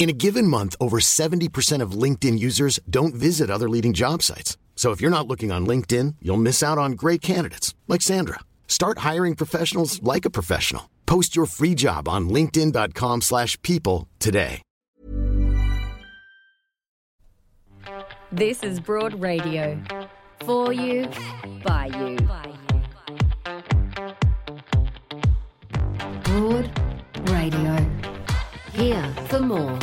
In a given month, over 70% of LinkedIn users don't visit other leading job sites. So if you're not looking on LinkedIn, you'll miss out on great candidates like Sandra. Start hiring professionals like a professional. Post your free job on linkedin.com/people today. This is Broad Radio. For you, by you. Broad Radio. Here for more.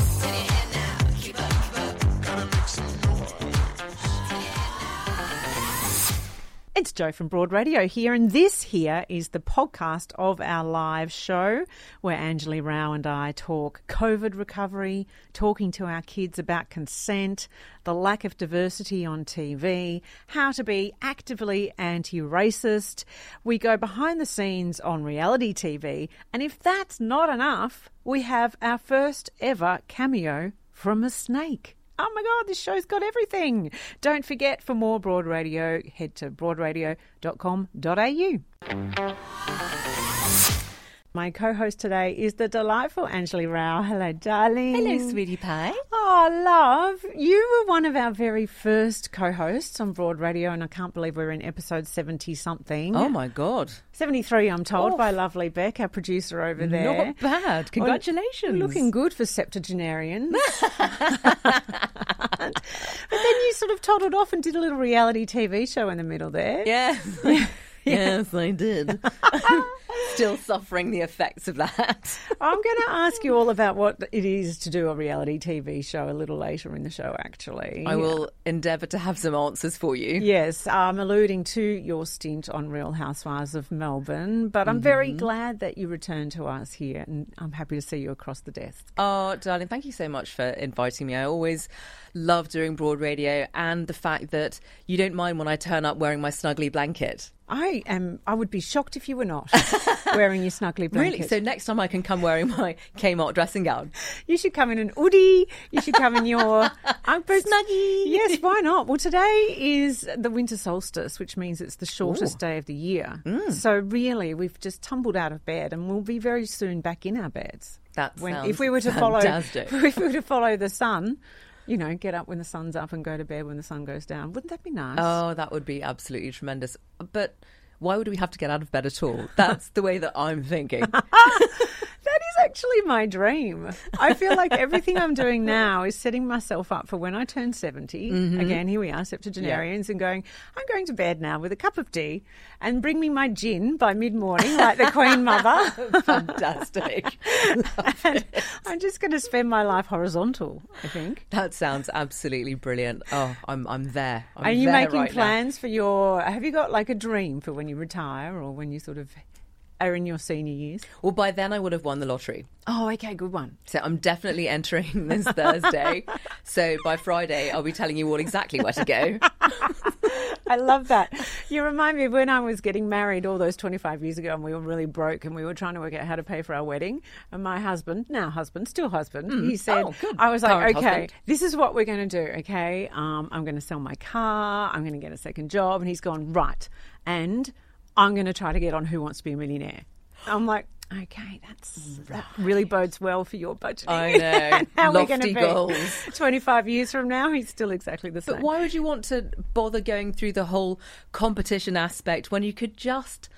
It's Joe from Broad Radio here, and this here is the podcast of our live show where Anjali Rao and I talk COVID recovery, talking to our kids about consent, the lack of diversity on TV, how to be actively anti racist. We go behind the scenes on reality TV, and if that's not enough, we have our first ever cameo from a snake. Oh my God, this show's got everything. Don't forget, for more Broad Radio, head to broadradio.com.au. My co host today is the delightful Anjali Rao. Hello, darling. Hello, sweetie pie. Oh, love. You were one of our very first co hosts on Broad Radio, and I can't believe we're in episode 70 something. Oh my god. 73, I'm told, Oh. by lovely Beck, our producer over there. Not bad. Oh, Congratulations. Looking good for septuagenarians. but then you sort of toddled off and did a little reality TV show in the middle there. Yes. Yes, I did. Still suffering the effects of that. I'm going to ask you all about what it is to do a reality TV show a little later in the show, actually. I will endeavour to have some answers for you. Yes, I'm alluding to your stint on Real Housewives of Melbourne, but I'm very mm-hmm. glad that you returned to us here, and I'm happy to see you across the desk. Oh, darling, thank you so much for inviting me. I always love doing broad radio and the fact that you don't mind when I turn up wearing my snuggly blanket. I am. I would be shocked if you were not wearing your snuggly blanket. Really? So next time I can come wearing my Kmart dressing gown. You should come in an hoodie. You should come in your but- Snuggie. Yes, why not? Well, today is the winter solstice, which means it's the shortest day of the year. Mm. So really, we've just tumbled out of bed, and we'll be very soon back in our beds. That When, if we were to follow, fantastic. if we were to follow the sun, you know, get up when the sun's up and go to bed when the sun goes down. Wouldn't that be nice? Oh, that would be absolutely tremendous. But why would we have to get out of bed at all? That's the way that I'm thinking. That is actually my dream. I feel like everything I'm doing now is setting myself up for when I turn 70. Mm-hmm. Again, here we are, septuagenarians, and going, I'm going to bed now with a cup of tea and bring me my gin by mid morning, like the Queen Mother. Fantastic. I'm just going to spend my life horizontal, I think. That sounds absolutely brilliant. Oh, I'm I'm there. I'm Are you there making right now. plans for your. Have you got like a dream for when you retire or when you sort of are in your senior years? Well, by then I would have won the lottery. Oh, okay, good one. So I'm definitely entering this Thursday. so by Friday, I'll be telling you all exactly where to go. I love that. You remind me of when I was getting married all those 25 years ago and we were really broke and we were trying to work out how to pay for our wedding. And my husband, now husband, still husband, he said, Oh. I was like, Current okay, husband. this is what we're going to do, okay? Um, I'm going to sell my car, I'm going to get a second job. And he's gone, right. And I'm going to try to get on Who Wants to Be a Millionaire. I'm like, okay, that's that really bodes well for your budget. I know. How Lofty going to be goals. 25 years from now, he's still exactly the same. But why would you want to bother going through the whole competition aspect when you could just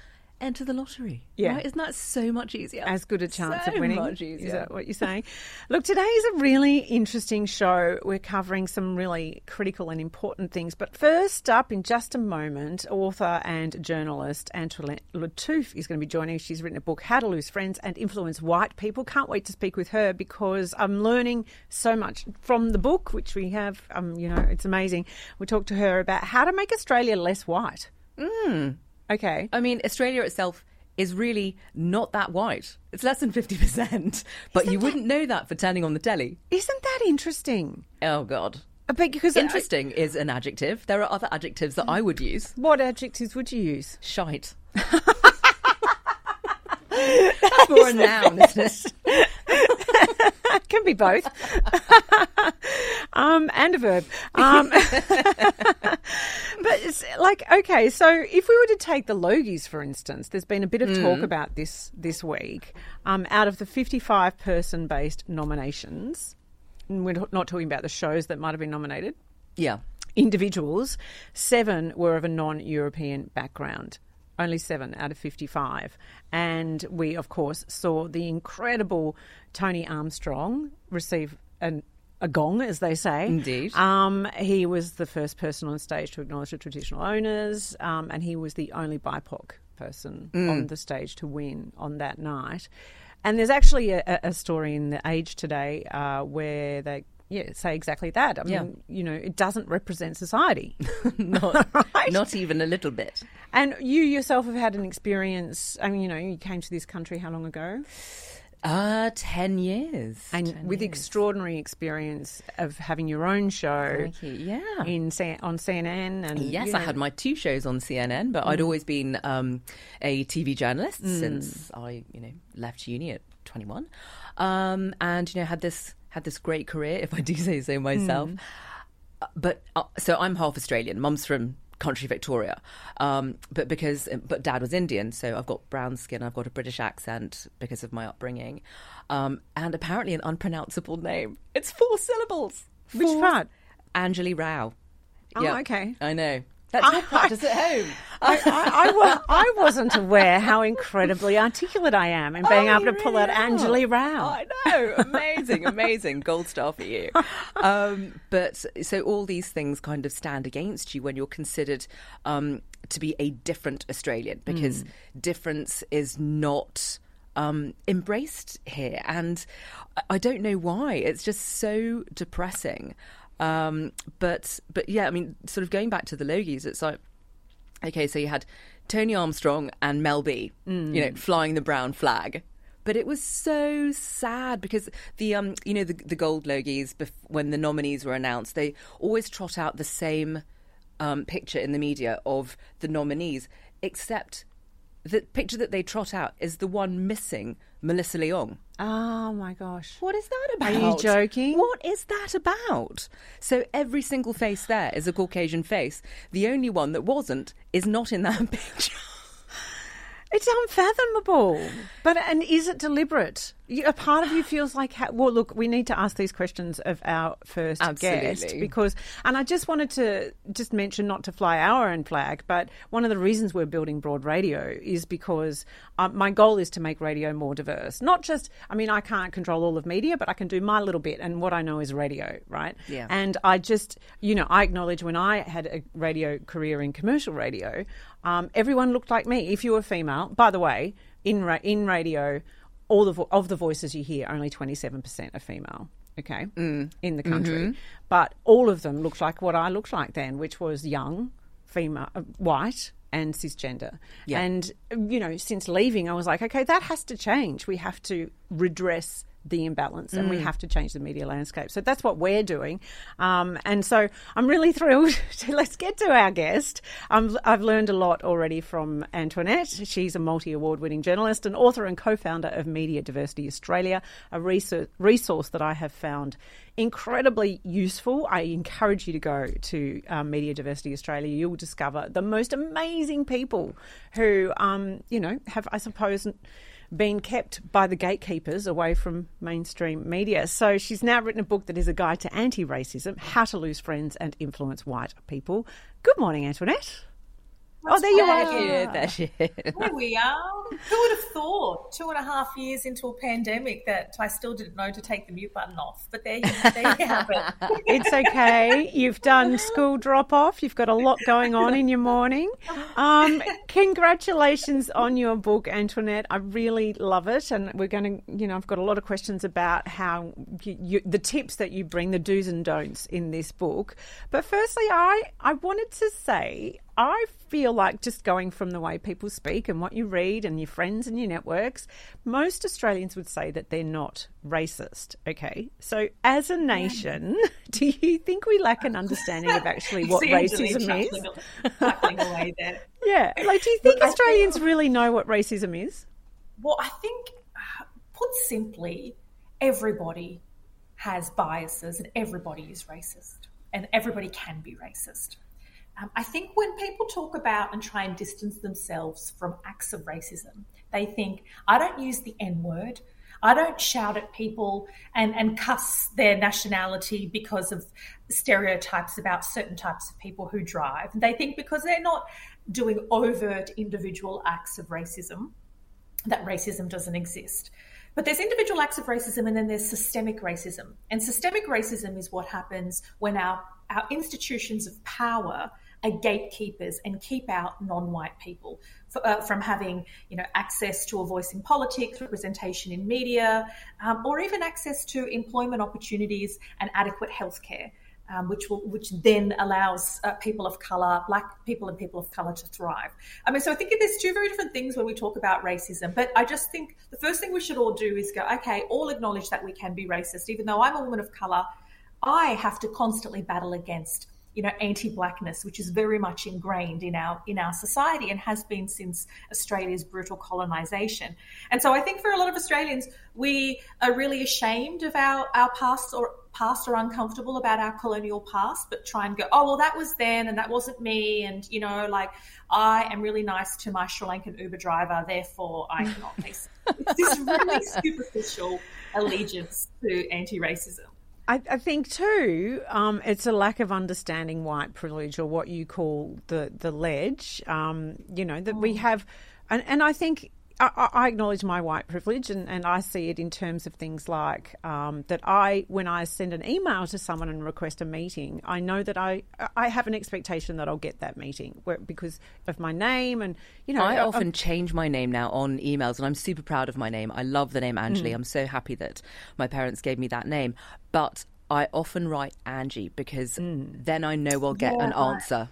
enter the lottery. Yeah. Right? Isn't that so much easier? as good a chance so of winning. Much easier. Is that what you're saying? Look, today is a really interesting show. We're covering some really critical and important things. But first up, in just a moment, author and journalist Antoinette Lattouf is going to be joining us. She's written a book, How to Lose Friends and Influence White People. Can't wait to speak with her because I'm learning so much from the book, which we have. Um, you know, it's amazing. We talked to her about how to make Australia less white. Mm. Okay. I mean, Australia itself is really not that white. It's less than 50%. But you wouldn't know that for turning on the telly. Isn't that interesting? Oh, God. Uh, Because Interesting is an adjective. There are other adjectives that I would use. What adjectives would you use? Shite. That's more a noun, isn't it? Can be both. um, and a verb. Um, but it's like, okay, so if we were to take the Logies, for instance, there's been a bit of talk about this this week. Um, out of the 55 person based nominations, and we're not talking about the shows that might have been nominated, Yeah. individuals, seven were of a non European background. Only seven out of 55. And we, of course, saw the incredible Tony Armstrong receive an, a gong, as they say. Indeed. Um, he was the first person on stage to acknowledge the traditional owners, um, and he was the only BIPOC person on the stage to win on that night. And there's actually a, a- a story in the Age today uh, where they yeah, say exactly that. I Yeah. mean, you know, it doesn't represent society. Not, Right? not even a little bit. And you yourself have had an experience. I mean, you know, you came to this country how long ago? Uh, 10 years. And 10 with years. extraordinary experience of having your own show Thank you. Yeah. in on CNN. And Yes, I had my two shows on CNN, but I'd always been um, a TV journalist since I, you know, left uni at 21, um, and you know had this had this great career, if I do say so myself. Uh, But uh, so I'm half Australian. Mum's from country Victoria, um, but because but dad was Indian, so I've got brown skin. I've got a British accent because of my upbringing, um, and apparently an unpronounceable name. It's four syllables. Which Four- part? Anjali Rao. Oh, okay. I know. That's your practice at home. I, I, I, I wasn't aware how incredibly articulate I am in being Oh, able to you pull out. Anjali Rao. I know. Amazing, amazing. Gold star for you. Um, but so all these things kind of stand against you when you're considered um, to be a different Australian because difference is not. Um, embraced here, and I- I don't know why. It's just so depressing. Um, but but yeah, I mean, sort of going back to the Logies, it's like okay, so you had Tony Armstrong and Mel B, you know, flying the brown flag. But it was so sad because the um, you know, the, the gold Logies bef- when the nominees were announced, they always trot out the same um, picture in the media of the nominees, except the picture that they trot out is the one missing Melissa Leong. Oh my gosh. What is that about? Are you joking? What is that about? So every single face there is a Caucasian face. The only one that wasn't is not in that picture. It's unfathomable. But and is it deliberate? A part of you feels like, ha- well, look, we need to ask these questions of our first guest because, and I just wanted to just mention not to fly our own flag, but one of the reasons we're building Broad Radio is because um, my goal is to make radio more diverse. Not just, I mean, I can't control all of media, but I can do my little bit, and what I know is radio, right? Yeah. And I just, you know, I acknowledge when I had a radio career in commercial radio, um, everyone looked like me. If you were female, by the way, in ra- in radio, all the vo- of the voices you hear, only twenty seven percent are female. Okay, Mm. in the country, Mm-hmm. but all of them looked like what I looked like then, which was young, female, uh, white. And cisgender. Yeah. And, you know, since leaving, I was like, okay, that has to change. We have to redress the imbalance and we Mm. have to change the media landscape. So that's what we're doing. Um, and so I'm really thrilled to let's get to our guest. Um, I've learned a lot already from Antoinette. She's a multi award winning journalist and author and co founder of Media Diversity Australia, a resource, resource that I have found incredibly useful. I encourage you to go to um, Media Diversity Australia. You will discover the most amazing people who, um, you know, have, I suppose, been kept by the gatekeepers away from mainstream media. So she's now written a book that is a guide to anti racism, how to lose friends and influence white people. Good morning, Antoinette. Oh, there you are. she is, there she. There we are. Who would have thought two and a half years into a pandemic that I still didn't know to take the mute button off? But there you, there you have it. It's okay. You've done school drop off. You've got a lot going on in your morning. Um, congratulations on your book, Antoinette. I really love it, and we're going to, you know, I've got a lot of questions about how you, you, the tips that you bring, the do's and don'ts in this book. But firstly, I I wanted to say. I feel like just going from the way people speak and what you read and your friends and your networks, most Australians would say that they're not racist. Okay. So, as a nation, do you think we lack an understanding of actually what racism is? chuckling- away there. Yeah. Like, do you think Look, I think- Australians really know what racism is? Well, I think, put simply, everybody has biases and everybody is racist and everybody can be racist. Um, I think when people talk about and try and distance themselves from acts of racism, they think, I don't use the N word. I don't shout at people and, and cuss their nationality because of stereotypes about certain types of people who drive. They think because they're not doing overt individual acts of racism, that racism doesn't exist. But there's individual acts of racism and then there's systemic racism. And systemic racism is what happens when our, our institutions of power are gatekeepers and keep out non-white people for, uh, from having, you know, access to a voice in politics, representation in media, um, or even access to employment opportunities and adequate healthcare um, which will, which then allows uh, people of color, black people and people of color to thrive. I mean, so I think there's two very different things when we talk about racism. But I just think the first thing we should all do is go, okay, all acknowledge that we can be racist. Even though I'm a woman of color, I have to constantly battle against you know anti-blackness which is very much ingrained in our in our society and has been since Australia's brutal colonization. And so I think for a lot of Australians we are really ashamed of our our past or past or uncomfortable about our colonial past but try and go oh well that was then and that wasn't me and you know like I am really nice to my Sri Lankan Uber driver therefore I cannot it's this really superficial allegiance to anti-racism I, I think too, um, it's a lack of understanding white privilege or what you call the the ledge. Um, you know that we have, and, and I think I, I acknowledge my white privilege, and, and I see it in terms of things like um, that. I when I send an email to someone and request a meeting, I know that I I have an expectation that I'll get that meeting where, because of my name, and you know I I- often um, change my name now on emails, and I'm super proud of my name. I love the name Anjali. Mm. I'm so happy that my parents gave me that name. But I often write Angie because mm. then I know I'll get an answer.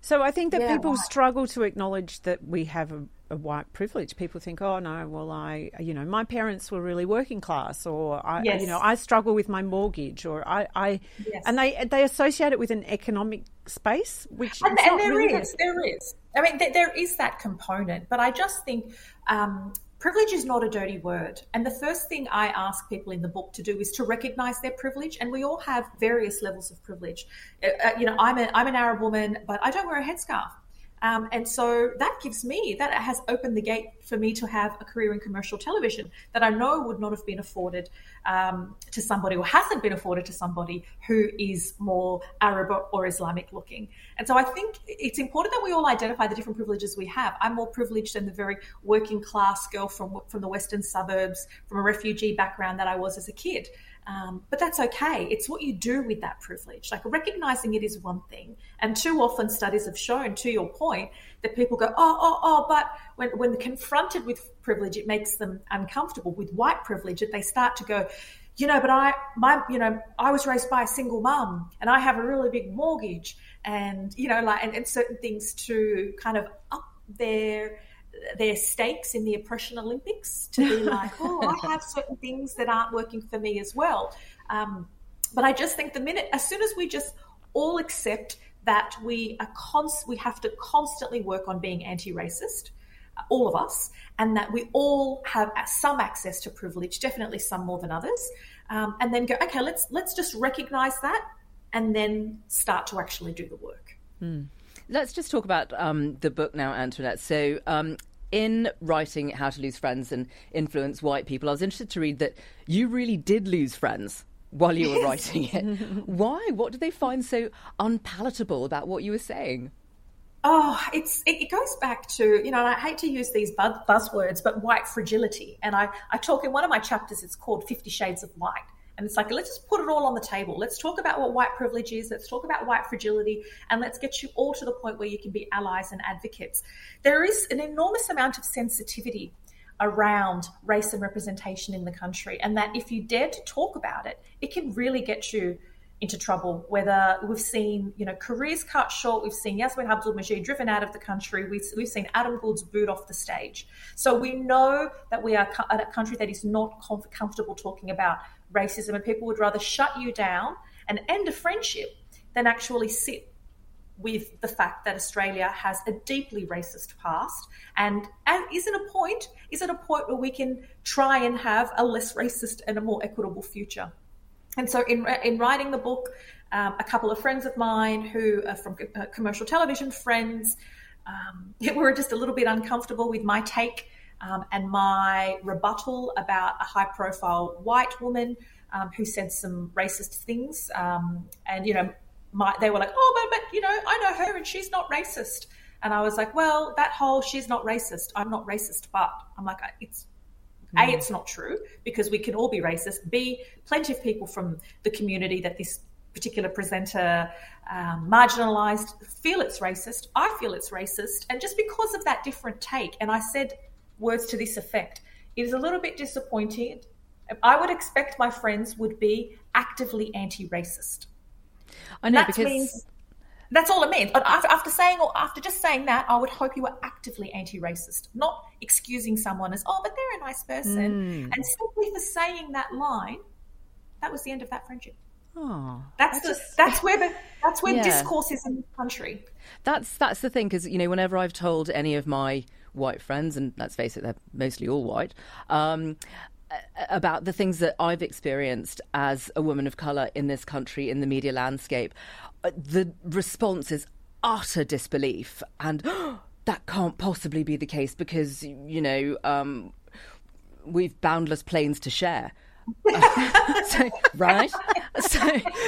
So I think that Yeah, people struggle to acknowledge that we have a, a white privilege. People think, "Oh no, well I, you know, my parents were really working class, or I, Yes. you know, I struggle with my mortgage, or I, I Yes. and they they associate it with an economic space, which and, and there really is, there is. I mean, there, there is that component, but I just think um, privilege is not a dirty word. And the first thing I ask people in the book to do is to recognize their privilege, and we all have various levels of privilege. Uh, uh, you know, I'm, a, I'm an Arab woman, but I don't wear a headscarf. Um, and so that gives me, that it has opened the gate for me to have a career in commercial television that I know would not have been afforded um, to somebody or hasn't been afforded to somebody who is more Arab or Islamic looking. And so I think it's important that we all identify the different privileges we have. I'm more privileged than the very working class girl from, from the western suburbs, from a refugee background that I was as a kid. Um, but that's okay. It's what you do with that privilege. Like recognizing it is one thing. And too often studies have shown, to your point, that people go, oh, oh, oh, but when, when confronted with privilege, it makes them uncomfortable. With white privilege, that they start to go, you know, but I, my, you know, I was raised by a single mum and I have a really big mortgage and, you know, like, and, and certain things to kind of up their, their stakes in the oppression Olympics to be like, oh, I have certain things that aren't working for me as well. Um, but I just think the minute, as soon as we just all accept that we are const- we have to constantly work on being anti-racist, all of us, and that we all have some access to privilege, definitely some more than others, um, and then go, okay, let's let's just recognize that, and then start to actually do the work. Let's just talk about um, the book now, Antoinette. So, um, in writing How to Lose Friends and Influence White People, I was interested to read that you really did lose friends while you were writing it. Why? What did they find so unpalatable about what you were saying? Oh, it's it, goes back to you know I hate to use these buzz, buzzwords, but white fragility. And I I talk in one of my chapters. It's called Fifty Shades of White, and it's like let's just put it all on the table. Let's talk about what white privilege is. Let's talk about white fragility, and let's get you all to the point where you can be allies and advocates. There is an enormous amount of sensitivity around race and representation in the country, and that if you dare to talk about it, it can really get you into trouble. Whether we've seen, you know, careers cut short, we've seen Yassmin Abdel-Magied driven out of the country, we've, we've seen Adam Goodes boot off the stage. So we know that we are a country that is not comfortable talking about racism, and people would rather shut you down and end a friendship than actually sit with the fact that Australia has a deeply racist past, and, and is it a point? Is it a point where we can try and have a less racist and a more equitable future? And so, in, in writing the book, um, a couple of friends of mine who are from uh, commercial television friends um, were just a little bit uncomfortable with my take um, and my rebuttal about a high profile white woman um, who said some racist things. Um, and, you know, my, they were like, oh, but, but, you know, I know her and she's not racist. And I was like, well, that whole she's not racist, I'm not racist, but I'm like, it's a, it's not true because we can all be racist. B, plenty of people from the community that this particular presenter um, marginalized feel it's racist. I feel it's racist. And just because of that different take, and I said words to this effect, it is a little bit disappointing. I would expect my friends would be actively anti racist. I know because means, that's all it means. After saying or after just saying that, I would hope you were actively anti-racist, not excusing someone as oh, but they're a nice person, mm. and simply for saying that line, that was the end of that friendship. Oh, that's the, just, that's where the that's where yeah. discourse is in the country. That's that's the thing because you know whenever I've told any of my white friends, and let's face it, they're mostly all white. Um, about the things that I've experienced as a woman of colour in this country in the media landscape, uh, the response is utter disbelief and oh, that can't possibly be the case because you know um, we've boundless planes to share. so, right? So,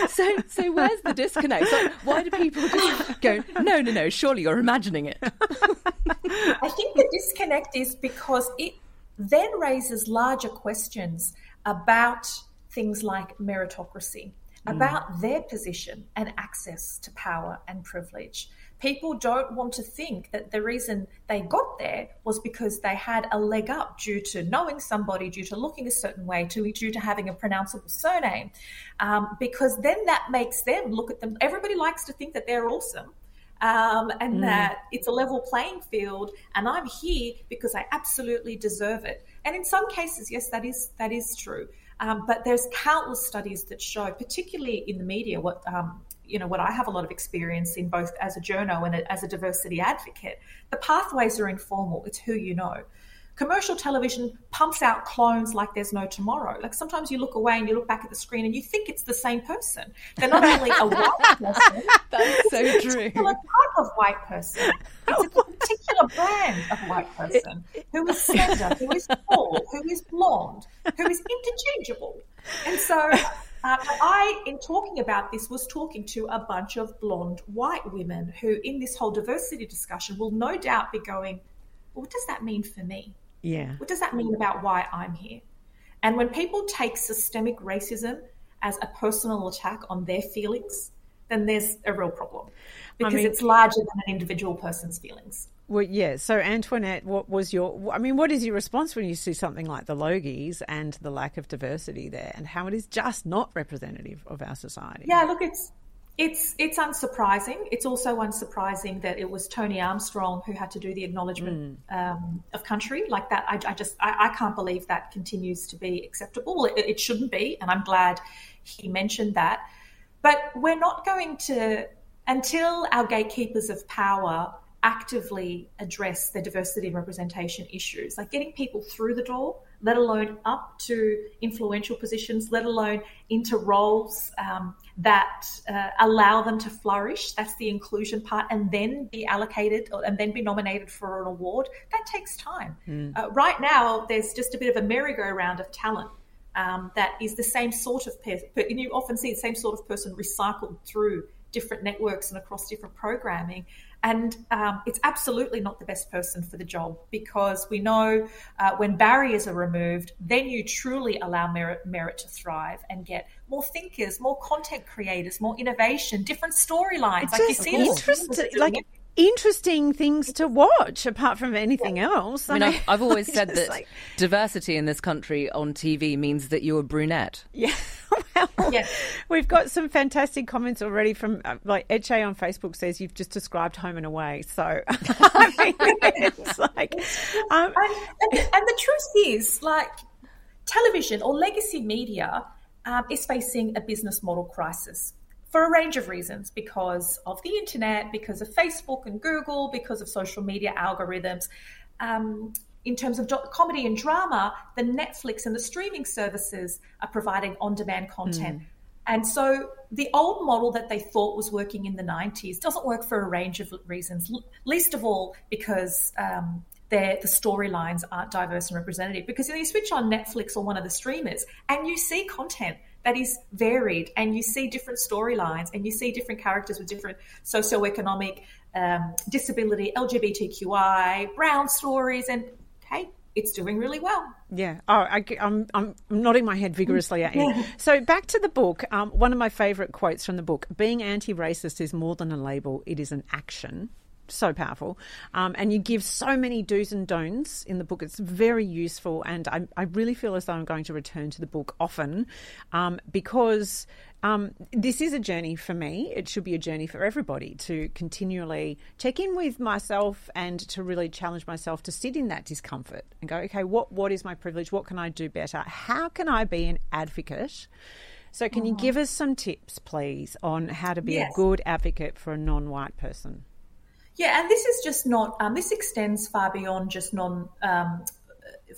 so, so, where's the disconnect? So why do people just go, no, no, no? Surely you're imagining it. I think the disconnect is because it then raises larger questions about things like meritocracy Mm. about their position and access to power and privilege. People don't want to think that the reason they got there was because they had a leg up due to knowing somebody, due to looking a certain way, due to having a pronounceable surname, um, because then that makes them look at them. Everybody likes to think that they're awesome. Um, and mm. that it's a level playing field, and I'm here because I absolutely deserve it. And in some cases, yes, that is that is true. Um, but there's countless studies that show, particularly in the media, what um, you know, what I have a lot of experience in both as a journo and as a diversity advocate. The pathways are informal. It's who you know. Commercial television pumps out clones like there's no tomorrow. Like sometimes you look away and you look back at the screen and you think it's the same person. They're not only a white person, that's so true. A particular type of white person. It's a particular brand of white person who is slender, who is tall, who is blonde, who is interchangeable. And so uh, I, in talking about this, was talking to a bunch of blonde white women who, in this whole diversity discussion, will no doubt be going, well, What does that mean for me? Yeah. What does that mean about why I'm here? And when people take systemic racism as a personal attack on their feelings, then there's a real problem because I mean, it's larger than an individual person's feelings. Well, yeah. So, Antoinette, what was your? I mean, what is your response when you see something like the Logies and the lack of diversity there, and how it is just not representative of our society? Yeah, look, it's it's it's unsurprising. It's also unsurprising that it was Tony Armstrong who had to do the acknowledgement mm. um, of country like that. I, I just I, I, can't believe that continues to be acceptable. It, it, shouldn't be, and I'm glad he mentioned that. But we're not going to until our gatekeepers of power actively address their diversity and representation issues, like getting people through the door, let alone up to influential positions, let alone into roles um, that uh, allow them to flourish. That's the inclusion part, and then be allocated and then be nominated for an award. That takes time. Mm. Uh, right now, there's just a bit of a merry-go-round of talent. Um, that is the same sort of person, and you often see the same sort of person recycled through different networks and across different programming. And um, it's absolutely not the best person for the job because we know uh, when barriers are removed, then you truly allow merit, merit to thrive and get more thinkers, more content creators, more innovation, different storylines. Like you see, interesting, like interesting things to watch apart from anything else. I mean, I've, I've always said that like... diversity in this country on TV means that you're a brunette. Yeah. well, yes. we've got some fantastic comments already from uh, like Eche on Facebook says you've just described Home and Away. So I mean, it's like, um, and, and, and, the truth is, like, television or legacy media um, is facing a business model crisis for a range of reasons because of the internet, because of Facebook and Google, because of social media algorithms. Um, in terms of comedy and drama, the Netflix and the streaming services are providing on demand content. Mm. And so the old model that they thought was working in the 90s doesn't work for a range of reasons, least of all because um, the storylines aren't diverse and representative. Because you switch on Netflix or one of the streamers and you see content that is varied and you see different storylines and you see different characters with different socioeconomic um, disability, LGBTQI, brown stories, and hey, it's doing really well. Yeah. Oh, I, am I'm, I'm nodding my head vigorously at you. Yeah. So back to the book. Um, one of my favourite quotes from the book: "Being anti-racist is more than a label; it is an action." So powerful. Um, and you give so many do's and don'ts in the book. It's very useful. And I, I really feel as though I'm going to return to the book often um, because um, this is a journey for me. It should be a journey for everybody to continually check in with myself and to really challenge myself to sit in that discomfort and go, okay, what, what is my privilege? What can I do better? How can I be an advocate? So, can you uh-huh. give us some tips, please, on how to be yes. a good advocate for a non white person? Yeah, and this is just not, um, this extends far beyond just non. Um,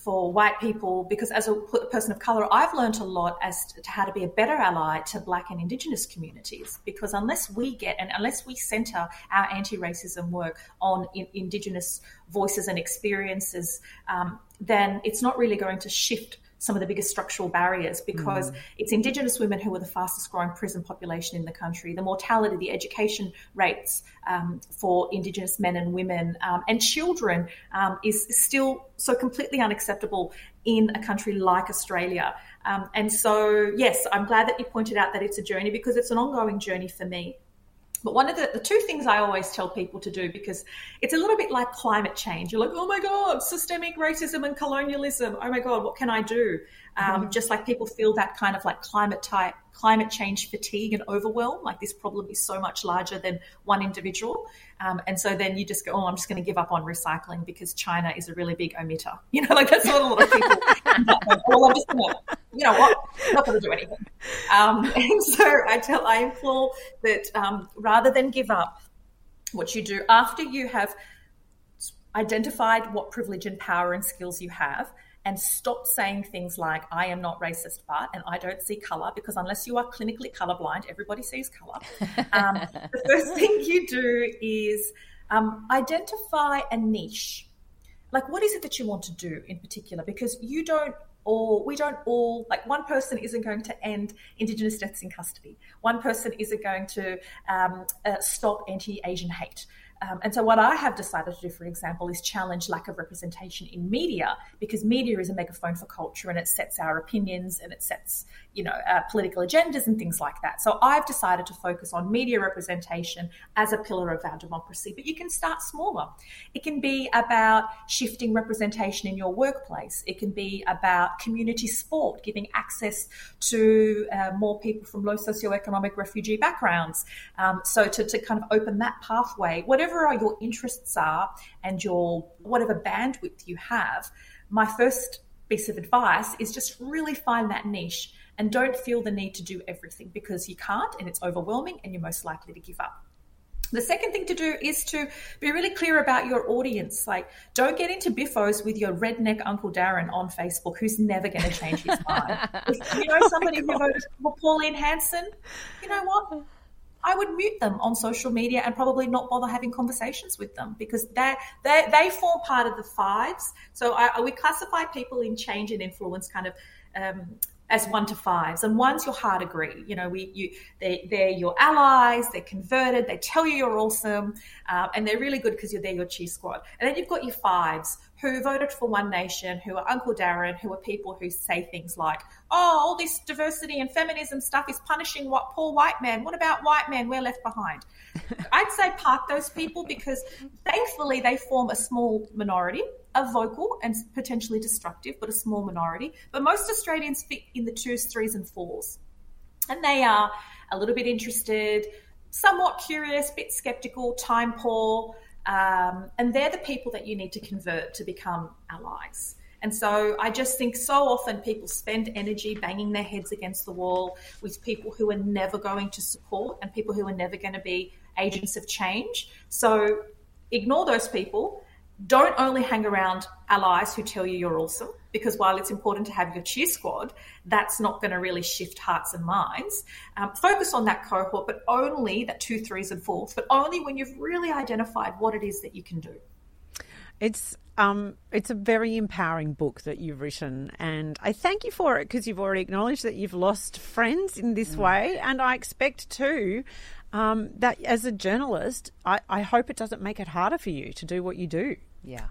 for white people, because as a person of colour, I've learned a lot as to how to be a better ally to Black and Indigenous communities. Because unless we get and unless we centre our anti-racism work on in, Indigenous voices and experiences, um, then it's not really going to shift some of the biggest structural barriers because mm. it's Indigenous women who are the fastest growing prison population in the country. The mortality, the education rates um, for Indigenous men and women um, and children um, is still so completely unacceptable in a country like Australia. Um, and so, yes, I'm glad that you pointed out that it's a journey because it's an ongoing journey for me. But one of the, the two things I always tell people to do, because it's a little bit like climate change. You're like, oh my God, systemic racism and colonialism. Oh my God, what can I do? Um, mm-hmm. Just like people feel that kind of like climate type, climate change fatigue and overwhelm, like this problem is so much larger than one individual. Um, and so then you just go, oh, I'm just going to give up on recycling because China is a really big emitter. You know, like that's what a lot of people. well, I'm just going to, you know what, I'm not going to do anything. Um, and so I tell, I implore that um, rather than give up, what you do after you have identified what privilege and power and skills you have, and stop saying things like, I am not racist, but, and I don't see color, because unless you are clinically colorblind, everybody sees color. Um, the first thing you do is um, identify a niche. Like, what is it that you want to do in particular? Because you don't all, we don't all, like, one person isn't going to end Indigenous deaths in custody. One person isn't going to um, uh, stop anti Asian hate. Um, and so, what I have decided to do, for example, is challenge lack of representation in media because media is a megaphone for culture and it sets our opinions and it sets, you know, uh, political agendas and things like that. So, I've decided to focus on media representation as a pillar of our democracy. But you can start smaller. It can be about shifting representation in your workplace, it can be about community sport, giving access to uh, more people from low socioeconomic refugee backgrounds. Um, so, to, to kind of open that pathway, whatever whatever your interests are and your whatever bandwidth you have, my first piece of advice is just really find that niche and don't feel the need to do everything because you can't and it's overwhelming and you're most likely to give up. The second thing to do is to be really clear about your audience. Like, don't get into biffos with your redneck Uncle Darren on Facebook who's never going to change his mind. if you know somebody oh who voted for Pauline Hanson, you know what? I would mute them on social media and probably not bother having conversations with them because they they form part of the fives. So I, we classify people in change and influence kind of. Um, as one to fives, and one's your hard agree. You know, we you they they're your allies. They're converted. They tell you you're awesome, um, and they're really good because you're they're your cheer squad. And then you've got your fives who voted for One Nation, who are Uncle Darren, who are people who say things like, "Oh, all this diversity and feminism stuff is punishing what poor white men. What about white men? We're left behind." I'd say park those people because thankfully they form a small minority are vocal and potentially destructive, but a small minority. But most Australians fit in the twos, threes, and fours. And they are a little bit interested, somewhat curious, bit skeptical, time poor. Um, and they're the people that you need to convert to become allies. And so I just think so often people spend energy banging their heads against the wall with people who are never going to support and people who are never going to be agents of change. So ignore those people don't only hang around allies who tell you you're awesome, because while it's important to have your cheer squad, that's not going to really shift hearts and minds. Um, focus on that cohort, but only that two, threes, and fours, but only when you've really identified what it is that you can do. It's um, it's a very empowering book that you've written, and I thank you for it because you've already acknowledged that you've lost friends in this mm. way, and I expect too um, that as a journalist, I, I hope it doesn't make it harder for you to do what you do. Yeah.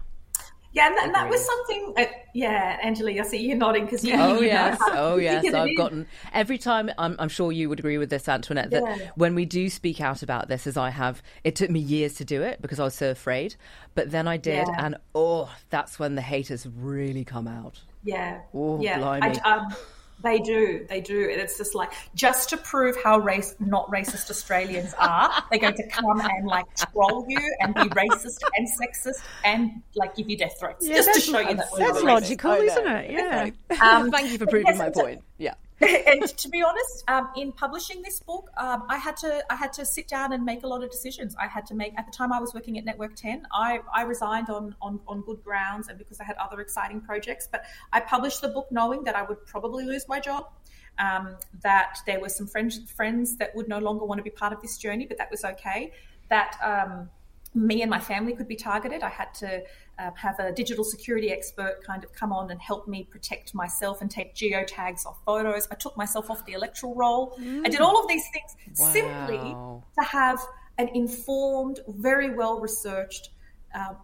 Yeah, and that, that, was something. Uh, yeah, Anjali, I see you're nodding because you. Oh you yes, know, oh yes. I've gotten every time. I'm, I'm, sure you would agree with this, Antoinette. That yeah. when we do speak out about this, as I have, it took me years to do it because I was so afraid. But then I did, yeah. and oh, that's when the haters really come out. Yeah, oh, yeah. Blimey. I, um, they do, they do, and it's just like just to prove how race not racist Australians are, they're going to come and like troll you and be racist and sexist and like give you death threats yeah, just to show you that that's logical, isn't it? Yeah. Um, Thank you for proving my point. Yeah. and to be honest, um, in publishing this book, um, I had to I had to sit down and make a lot of decisions. I had to make at the time I was working at Network Ten. I, I resigned on, on on good grounds and because I had other exciting projects. But I published the book knowing that I would probably lose my job. Um, that there were some friends friends that would no longer want to be part of this journey, but that was okay. That um, me and my family could be targeted. I had to uh, have a digital security expert kind of come on and help me protect myself and take geotags off photos. I took myself off the electoral roll. Mm. I did all of these things wow. simply to have an informed, very well researched uh,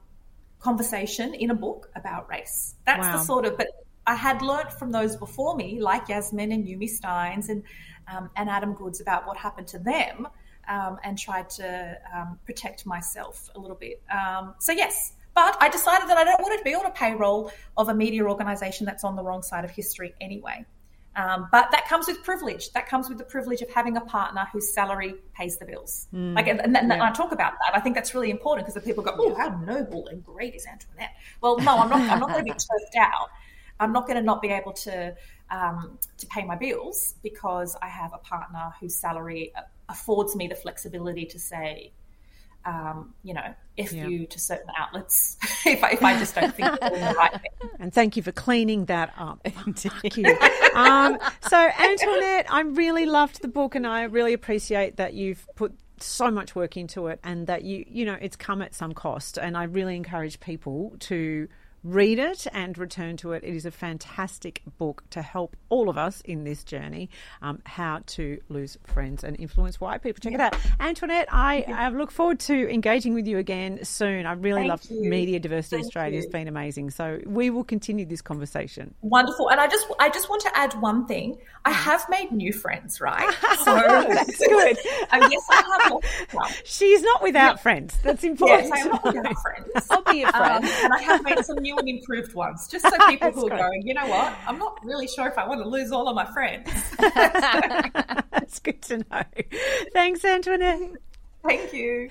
conversation in a book about race. That's wow. the sort of, but I had learnt from those before me, like Yassmin and Yumi Stynes and, um, and Adam Goodes, about what happened to them. Um, and tried to um, protect myself a little bit. Um, so, yes, but I decided that I don't want to be on a payroll of a media organisation that's on the wrong side of history anyway. Um, but that comes with privilege. That comes with the privilege of having a partner whose salary pays the bills. Mm, like, and, and, and yeah. I talk about that. I think that's really important because the people go, "Oh, how noble and great is Antoinette?" Well, no, I'm not. I'm not going to be turfed out. I'm not going to not be able to um, to pay my bills because I have a partner whose salary affords me the flexibility to say, um, you know, if yeah. you to certain outlets if, I, if I just don't think right thing. And thank you for cleaning that up. thank you. Um, so, Antoinette, I really loved the book and I really appreciate that you've put so much work into it and that you, you know, it's come at some cost. And I really encourage people to read it and return to it. It is a fantastic book to help all of us in this journey um, how to lose friends and influence white people. Check it out. Antoinette, I, I look forward to engaging with you again soon. I really love Media Diversity Thank Australia. You. It's been amazing. So we will continue this conversation. Wonderful. And I just I just want to add one thing. I mm. have made new friends, right? So that's good. yes, I have. She's not without yeah. friends. That's important. Yes, I'm not without friends. I'll be a friend. Um, and I have made some new new and improved ones, just so people who are going, you know what, I'm not really sure if I want to lose all of my friends. That's good to know. Thanks, Antoinette. Thank you.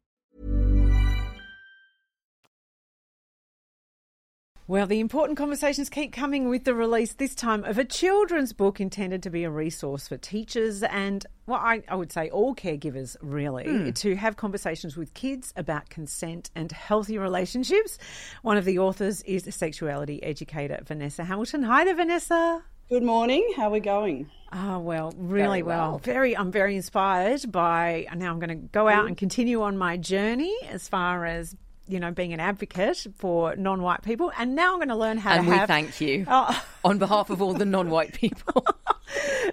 Well, the important conversations keep coming with the release this time of a children's book intended to be a resource for teachers and, well, I, I would say all caregivers, really, hmm. to have conversations with kids about consent and healthy relationships. One of the authors is sexuality educator Vanessa Hamilton. Hi there, Vanessa. Good morning. How are we going? Oh well, really Very well. well. Very, I'm very inspired by. Now I'm going to go out and continue on my journey as far as you know being an advocate for non-white people, and now I'm going to learn how to And to we have. thank you Oh. on behalf of all the non-white people.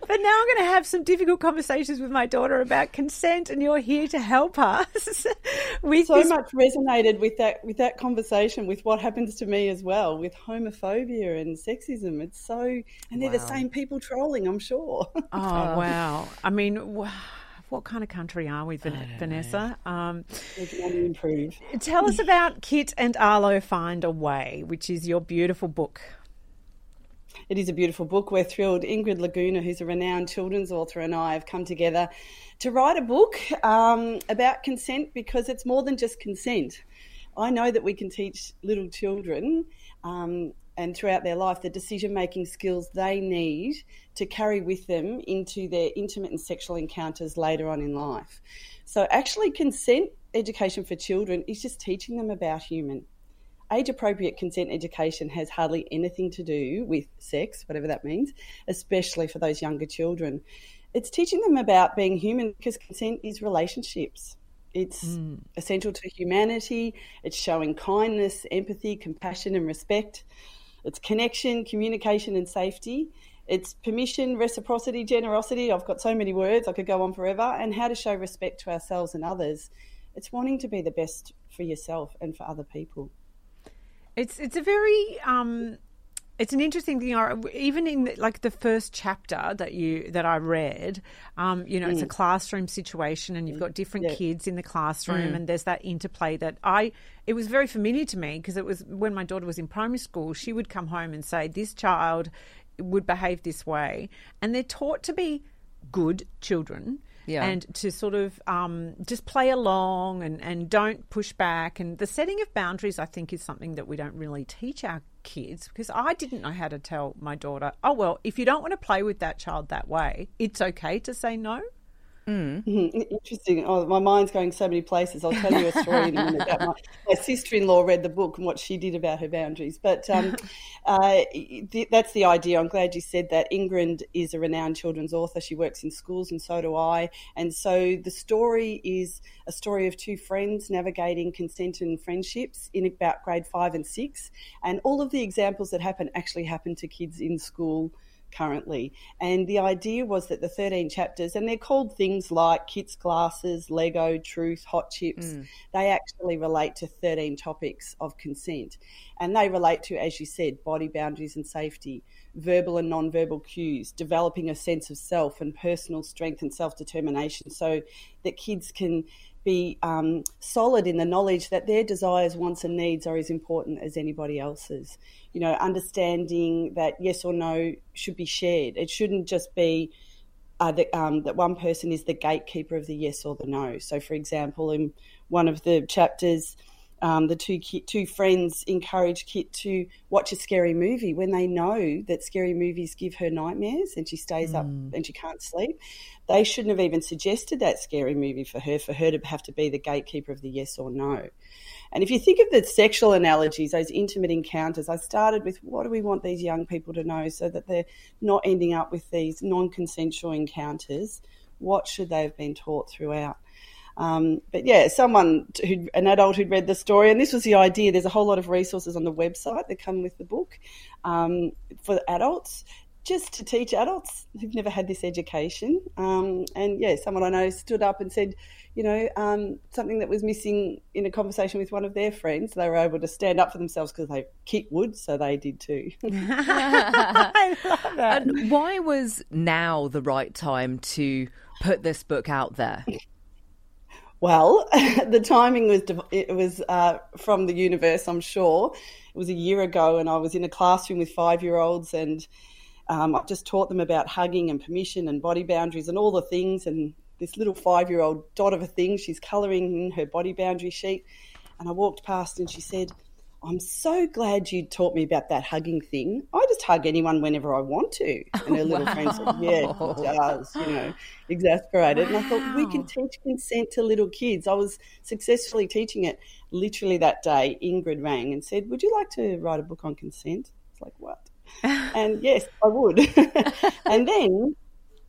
But now I'm going to have some difficult conversations with my daughter about consent, and you're here to help us with So this. much resonated with that with that conversation with what happens to me as well with homophobia and sexism. It's so and they're the same people trolling. I'm sure. Oh uh, wow! I mean. wh- What kind of country are we, Van- Vanessa? Um, we can only improve. tell us about Kit and Arlo Find a Way, which is your beautiful book. It is a beautiful book. We're thrilled. Ingrid Laguna, who's a renowned children's author, and I have come together to write a book um, about consent because it's more than just consent. I know that we can teach little children um, and throughout their life the decision making skills they need to carry with them into their intimate and sexual encounters later on in life. So, actually, consent education for children is just teaching them about human age appropriate consent education has hardly anything to do with sex, whatever that means, especially for those younger children. It's teaching them about being human because consent is relationships. It's hmm. essential to humanity. It's showing kindness, empathy, compassion, and respect. It's connection, communication, and safety. It's permission, reciprocity, generosity. I've got so many words, I could go on forever. And how to show respect to ourselves and others. It's wanting to be the best for yourself and for other people. It's it's a very um, it's an interesting thing. I- Even in like the first chapter that you that I read, um, you know, it's a classroom situation, and you've got different Yeah. kids in the classroom, and there's that interplay that I. It was very familiar to me because it was when my daughter was in primary school. She would come home and say, "This child would behave this way," and they're taught to be good children Yeah. and to sort of um, just play along and, and don't push back. And the setting of boundaries, I think, is something that we don't really teach our kids because I didn't know how to tell my daughter, oh, well, if you don't want to play with that child that way, it's okay to say no. Interesting. Oh, my mind's going so many places. I'll tell you a story in a minute about my, my sister-in-law read the book and what she did about her boundaries. But um, uh, th- that's the idea. I'm glad you said that. Ingrid is a renowned children's author. She works in schools, and so do I. And so the story is a story of two friends navigating consent and friendships in about grade five and six. And all of the examples that happen actually happen to kids in school currently. And the idea was that the 13 chapters, and they're called things like Kits Glasses, Lego, Truth, Hot Chips, mm. they actually relate to 13 topics of consent. And they relate to, as you said, body boundaries and safety, verbal and non-verbal cues, developing a sense of self and personal strength and self-determination so that kids can be um, solid in the knowledge that their desires, wants, and needs are as important as anybody else's. You know, understanding that yes or no should be shared. It shouldn't just be uh, um, that one person is the gatekeeper of the yes or the no. So, for example, in one of the chapters, um, the two two friends encourage Kit to watch a scary movie when they know that scary movies give her nightmares and she stays up and she can't sleep. They shouldn't have even suggested that scary movie for her, for her to have to be the gatekeeper of the yes or no. And if you think of the sexual analogies, those intimate encounters, I started with what do we want these young people to know so that they're not ending up with these non consensual encounters What should they have been taught throughout? Um, but yeah, someone who an adult who'd read the story, and this was the idea. There's a whole lot of resources on the website that come with the book um, for adults, just to teach adults who've never had this education. Um, and yeah, someone I know stood up and said, you know, um, something that was missing in a conversation with one of their friends. They were able to stand up for themselves because they Kit could, so they did too. I love that. And why was now the right time to put this book out there? Well, the timing was it was uh, from the universe. I'm sure it was a year ago, and I was in a classroom with five year olds, and um, I just taught them about hugging and permission and body boundaries and all the things. And this little five year old dot of a thing, she's colouring her body boundary sheet, and I walked past, and she said, I'm so glad you taught me about that hugging thing. I just hug anyone whenever I want to. And her little friend said, Yeah, it does, you know, exasperated. Wow. And I thought, we can teach consent to little kids. I was successfully teaching it literally that day. Ingrid rang and said, Would you like to write a book on consent? It's like, What? and yes, I would. and then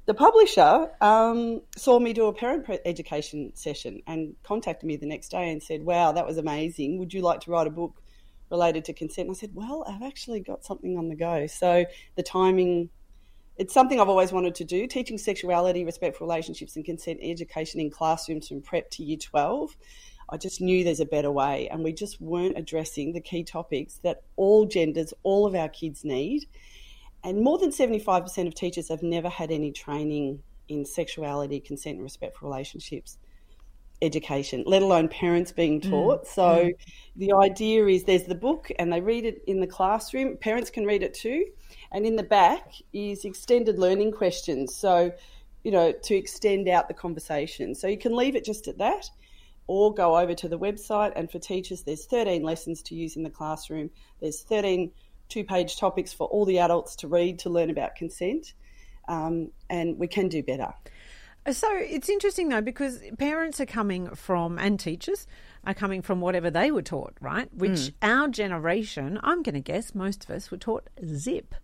the publisher um, saw me do a parent education session and contacted me the next day and said, Wow, that was amazing. Would you like to write a book? Related to consent. And I said, well, I've actually got something on the go. So the timing, it's something I've always wanted to do teaching sexuality, respectful relationships, and consent education in classrooms from prep to year 12. I just knew there's a better way, and we just weren't addressing the key topics that all genders, all of our kids need. And more than 75% of teachers have never had any training in sexuality, consent, and respectful relationships education, let alone parents being mm, taught. Mm. So mm. the idea is there's the book and they read it in the classroom. Parents can read it too. And in the back is extended learning questions. So, you know, to extend out the conversation. So you can leave it just at that or go over to the website. And for teachers, there's 13 lessons to use in the classroom. There's 13 two page topics for all the adults to read to learn about consent. Um, and we can do better. So it's interesting though because parents are coming from and teachers are coming from whatever they were taught, right? Which mm. our generation, I'm going to guess, most of us were taught zip.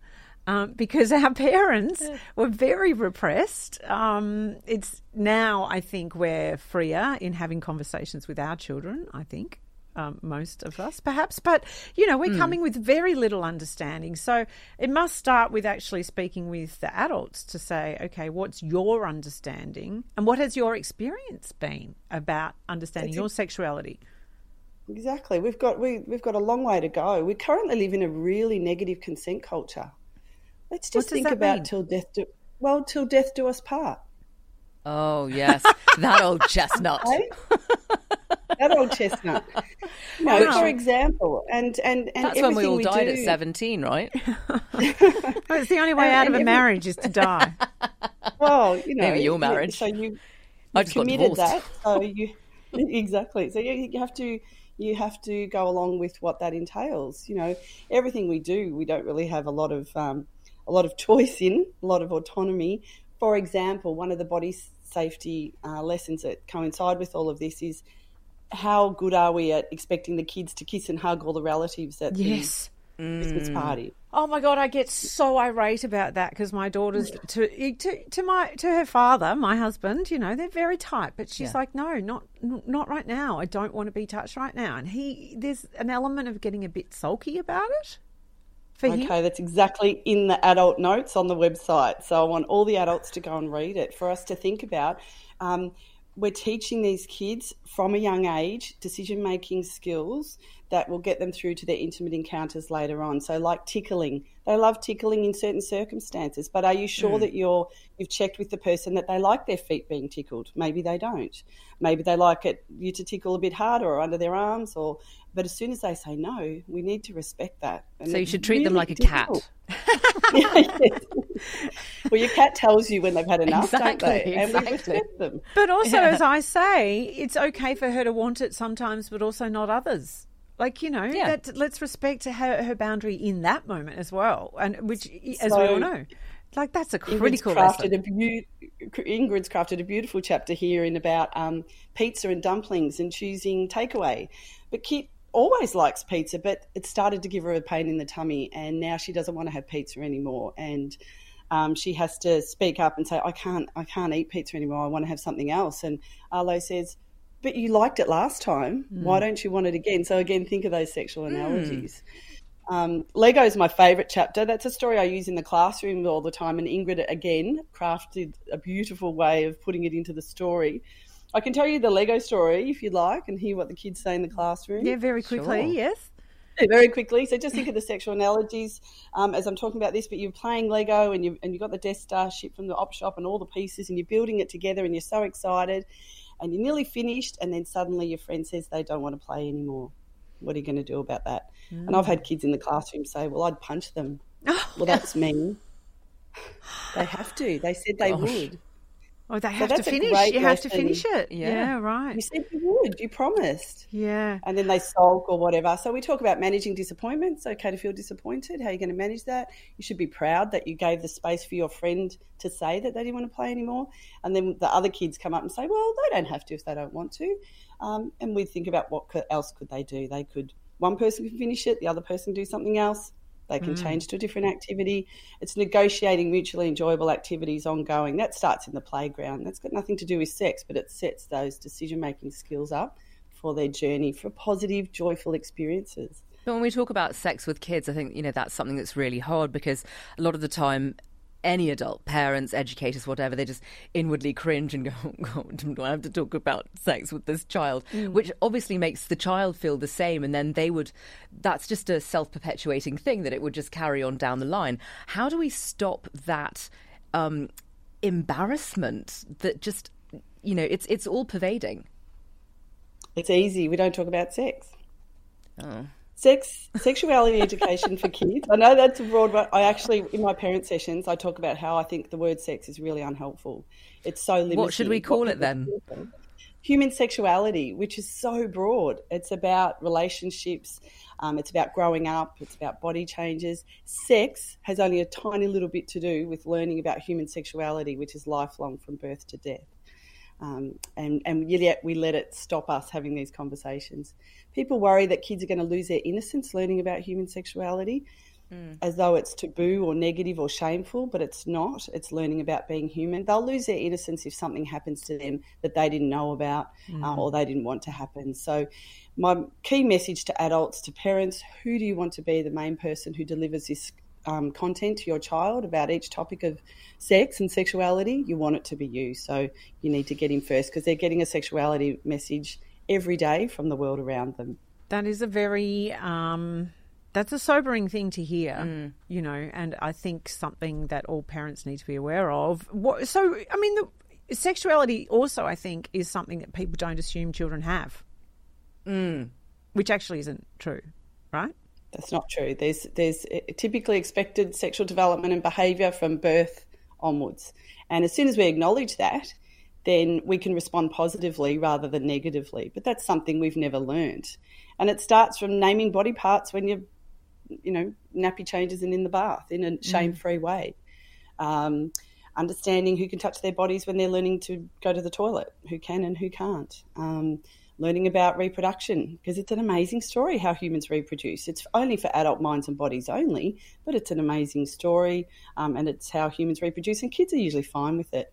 Um, because our parents were very repressed. Um, it's now, I think, we're freer in having conversations with our children, I think um, most of us, perhaps. But, you know, we're mm. coming with very little understanding. So it must start with actually speaking with the adults to say, okay, what's your understanding and what has your experience been about understanding That's your sexuality? Exactly. We've got we, we've got a long way to go. We currently live in a really negative consent culture. Let's just think about mean? till death do well till death do us part. Oh yes, that old chestnut. that old chestnut. No, wow. for example, and and and that's when we all we died do... at seventeen, right? well, it's the only way and, out of a every... marriage is to die. Well, you know, maybe your marriage. So you, you committed that. So you exactly. So you, you have to you have to go along with what that entails. You know, everything we do, we don't really have a lot of um, a lot of choice in, a lot of autonomy. For example, one of the body safety uh, lessons that coincide with all of this is how good are we at expecting the kids to kiss and hug all the relatives at yes. the Christmas mm. party? Oh my god, I get so irate about that because my daughter's to, to to my to her father, my husband. You know, they're very tight, but she's yeah. like, no, not not right now. I don't want to be touched right now. And he, there's an element of getting a bit sulky about it. okay, him. that's exactly in the adult notes on the website. So I want all the adults to go and read it for us to think about. Um, we're teaching these kids from a young age decision making skills that will get them through to their intimate encounters later on. So, like tickling, they love tickling in certain circumstances. But are you sure mm. that you're you've checked with the person that they like their feet being tickled? Maybe they don't. Maybe they like it you to tickle a bit harder or under their arms. Or but as soon as they say no, we need to respect that. And so you should treat really them like a difficult. cat. well, your cat tells you when they've had enough, exactly, don't they? And exactly. we respect them. But also, yeah. as I say, it's okay for her to want it sometimes, but also not others. Like you know, yeah. that, let's respect her, her boundary in that moment as well, and which, as so, we all know, like that's a critical. Ingrid's crafted, a be- Ingrid's crafted a beautiful chapter here in about um, pizza and dumplings and choosing takeaway. But Kit always likes pizza, but it started to give her a pain in the tummy, and now she doesn't want to have pizza anymore. And um, she has to speak up and say, "I can't, I can't eat pizza anymore. I want to have something else." And Arlo says, "But you liked it last time. Mm. Why don't you want it again?" So again, think of those sexual hmm. analogies. Mm. Um, Lego is my favourite chapter. That's a story I use in the classroom all the time, and Ingrid again crafted a beautiful way of putting it into the story. I can tell you the Lego story if you'd like, and hear what the kids say in the classroom. Yeah, very quickly. Sure. Yes very quickly. So just think of the sexual analogies um, as I'm talking about this. But you're playing Lego and you and you got the Death Star ship from the op shop and all the pieces, and you're building it together, and you're so excited, and you're nearly finished, and then suddenly your friend says they don't want to play anymore. What are you going to do about that? Mm. And I've had kids in the classroom say, "Well, I'd punch them." well, that's mean. they have to. They said they Gosh. would. Oh, they have so to finish. You have to finish it. Yeah. yeah. right. You said you would. You promised. Yeah. And then they sulk or whatever. So we talk about managing disappointment. It's okay to feel disappointed. How are you going to manage that? You should be proud that you gave the space for your friend to say that they didn't want to play anymore. And then the other kids come up and say, well, they don't have to if they don't want to. Um, and we think about what else could they do. They could, one person can finish it, the other person do something else they can mm. change to a different activity. It's negotiating mutually enjoyable activities ongoing. That starts in the playground. That's got nothing to do with sex, but it sets those decision making skills up for their journey for positive, joyful experiences. But when we talk about sex with kids, I think you know that's something that's really hard because a lot of the time any adult, parents, educators, whatever, they just inwardly cringe and go, oh, God, I have to talk about sex with this child? Mm. Which obviously makes the child feel the same. And then they would, that's just a self perpetuating thing that it would just carry on down the line. How do we stop that um, embarrassment that just, you know, it's, it's all pervading? It's easy. We don't talk about sex. Oh sex sexuality education for kids. I know that's a broad, but I actually in my parent sessions I talk about how I think the word sex is really unhelpful. It's so limited. What should we call it then? Human sexuality, which is so broad. It's about relationships. Um, it's about growing up. It's about body changes. Sex has only a tiny little bit to do with learning about human sexuality, which is lifelong from birth to death. Um, and, and yet we let it stop us having these conversations. People worry that kids are going to lose their innocence learning about human sexuality mm. as though it's taboo or negative or shameful, but it's not. It's learning about being human. They'll lose their innocence if something happens to them that they didn't know about mm. uh, or they didn't want to happen. So, my key message to adults, to parents, who do you want to be the main person who delivers this um, content to your child about each topic of sex and sexuality, you want it to be you. So you need to get in first because they're getting a sexuality message every day from the world around them. That is a very um, that's a sobering thing to hear, mm. you know, and I think something that all parents need to be aware of. What, so, I mean, the sexuality also, I think, is something that people don't assume children have, mm. which actually isn't true, right? That's not true. There's there's typically expected sexual development and behaviour from birth onwards, and as soon as we acknowledge that, then we can respond positively rather than negatively. But that's something we've never learned, and it starts from naming body parts when you're, you know, nappy changes and in the bath in a mm. shame-free way. Um, understanding who can touch their bodies when they're learning to go to the toilet, who can and who can't. Um, learning about reproduction because it's an amazing story how humans reproduce. It's only for adult minds and bodies only, but it's an amazing story um, and it's how humans reproduce, and kids are usually fine with it.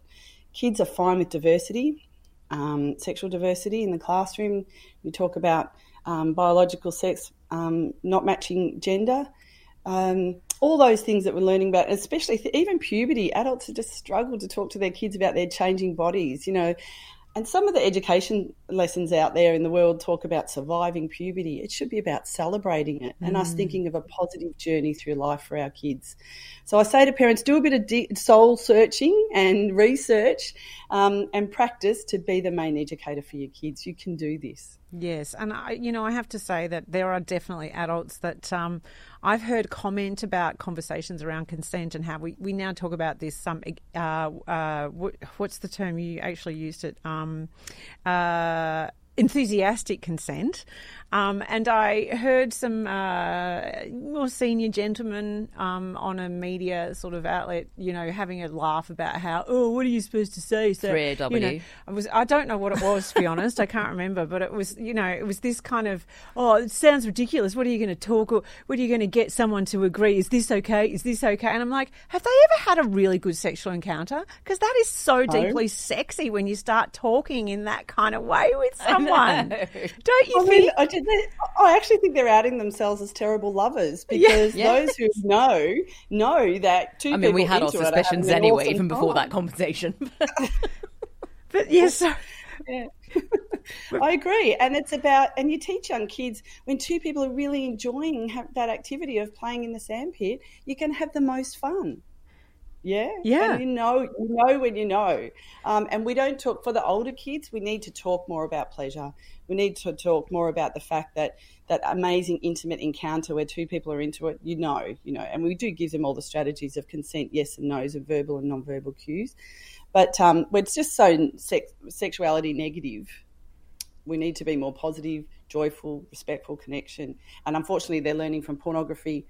Kids are fine with diversity, um, sexual diversity in the classroom. You talk about um, biological sex um, not matching gender. Um, all those things that we're learning about, especially even puberty, adults just struggled to talk to their kids about their changing bodies. You know, and some of the education lessons out there in the world talk about surviving puberty. It should be about celebrating it and us mm. thinking of a positive journey through life for our kids. So I say to parents, do a bit of soul searching and research um, and practice to be the main educator for your kids. You can do this. Yes, and I, you know, I have to say that there are definitely adults that um, I've heard comment about conversations around consent and how we, we now talk about this. Um, uh, uh, what's the term you actually used it? Um, uh, enthusiastic consent. Um, and I heard some uh, more senior gentlemen um, on a media sort of outlet, you know, having a laugh about how, oh, what are you supposed to say? So, 3AW. You know, I was, I don't know what it was to be honest. I can't remember, but it was, you know, it was this kind of, oh, it sounds ridiculous. What are you going to talk? Or what are you going to get someone to agree? Is this okay? Is this okay? And I'm like, have they ever had a really good sexual encounter? Because that is so deeply sexy when you start talking in that kind of way with someone. Don't you I think? mean, I, did I actually think they're outing themselves as terrible lovers because Yeah. those who know know that two I mean, people we had our into it are suspicions anyway, awesome even before that conversation. but yes, so, Yeah. I agree. And it's about, and you teach young kids when two people are really enjoying that activity of playing in the sandpit, you can have the most fun. Yeah. Yeah. And you know, you know when you know. Um, and we don't talk for the older kids. We need to talk more about pleasure. We need to talk more about the fact that that amazing intimate encounter where two people are into it. You know, you know. And we do give them all the strategies of consent, yes and no's, of verbal and non-verbal cues. But um, it's just so sex, sexuality negative. We need to be more positive, joyful, respectful connection. And unfortunately, they're learning from pornography.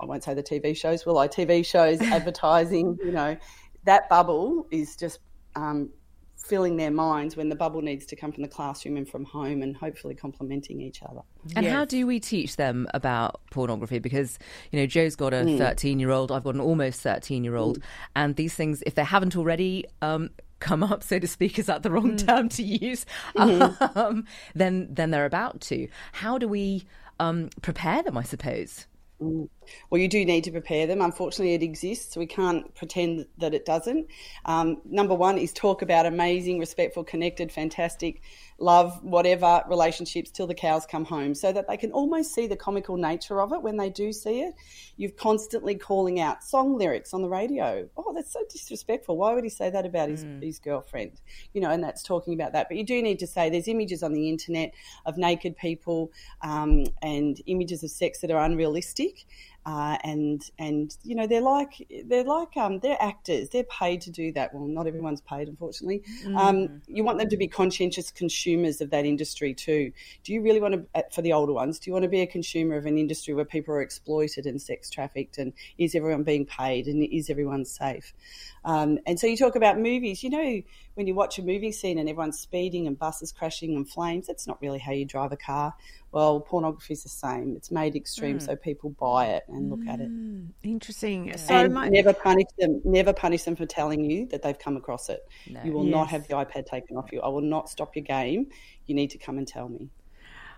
I won't say the TV shows, will I? TV shows, advertising, you know, that bubble is just um, filling their minds when the bubble needs to come from the classroom and from home and hopefully complementing each other. And how do we teach them about pornography? Because, you know, Joe's got a Mm. 13 year old, I've got an almost 13 year old. And these things, if they haven't already um, come up, so to speak, is that the wrong Mm. term to use? Mm-hmm. Um, then, then they're about to. How do we um, prepare them, I suppose? Well, you do need to prepare them. Unfortunately, it exists. We can't pretend that it doesn't. Um, number one is talk about amazing, respectful, connected, fantastic, love, whatever relationships till the cows come home so that they can almost see the comical nature of it when they do see it. You're constantly calling out song lyrics on the radio. Oh, that's so disrespectful. Why would he say that about his, his girlfriend? You know, and that's talking about that. But you do need to say there's images on the internet of naked people um, and images of sex that are unrealistic. Uh, and and you know they're like they're like um, they're actors. They're paid to do that. Well, not everyone's paid, unfortunately. Um, you want them to be conscientious consumers of that industry too. Do you really want to, uh, for the older ones, do you want to be a consumer of an industry where people are exploited and sex trafficked? And is everyone being paid? And is everyone safe? Um, and so you talk about movies. You know, when you watch a movie scene and everyone's speeding and buses crashing and flames, that's not really how you drive a car. Well, pornography is the same. It's made extreme so hmm. people buy it and look at it. Hmm. interesting. So And much. never punish them. Never punish them for telling you that they've come across it. You will not have the iPad taken off you. I will not stop your game. You need to come and tell me.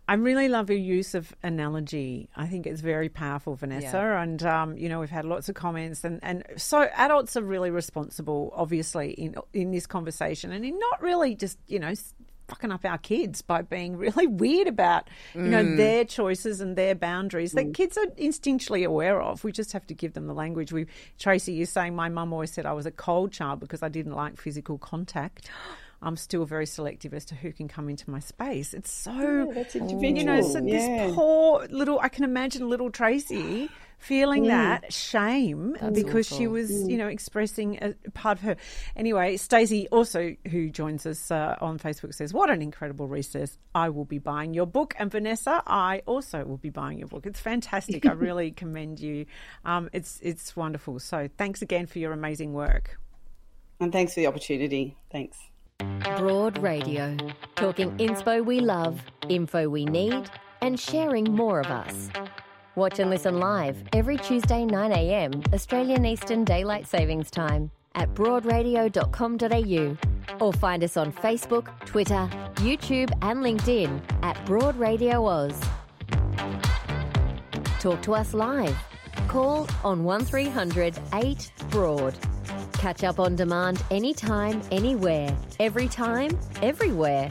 I really love your use of analogy. I think it's very powerful, Vanessa. And um, you know, we've had lots of comments, and, and so adults are really responsible, obviously, in in this conversation, and in not really just you know fucking up our kids by being really weird about you know their choices and their boundaries that kids are instinctually aware of. We just have to give them the language. We Tracy is saying my mum always said I was a cold child because I didn't like physical contact. I'm still very selective as to who can come into my space. It's so that's you know, so yeah. this poor little, I can imagine little Tracy feeling that shame because she was, you know, expressing a part of her. Anyway, Stacey also, who joins us uh, on Facebook, says, "What an incredible resource! I will be buying your book." And Vanessa, I also will be buying your book. It's fantastic. I really commend you. Um, it's it's wonderful. So thanks again for your amazing work. And thanks for the opportunity. Thanks. Broad Radio. Talking inspo we love, info we need, and sharing more of us. Watch and listen live every Tuesday 9am Australian Eastern Daylight Savings Time at broadradio.com.au or find us on Facebook, Twitter, YouTube and LinkedIn at Broad Radio Oz. Talk to us live. Call on 1300 8 Broad. Catch up on demand anytime, anywhere, every time, everywhere.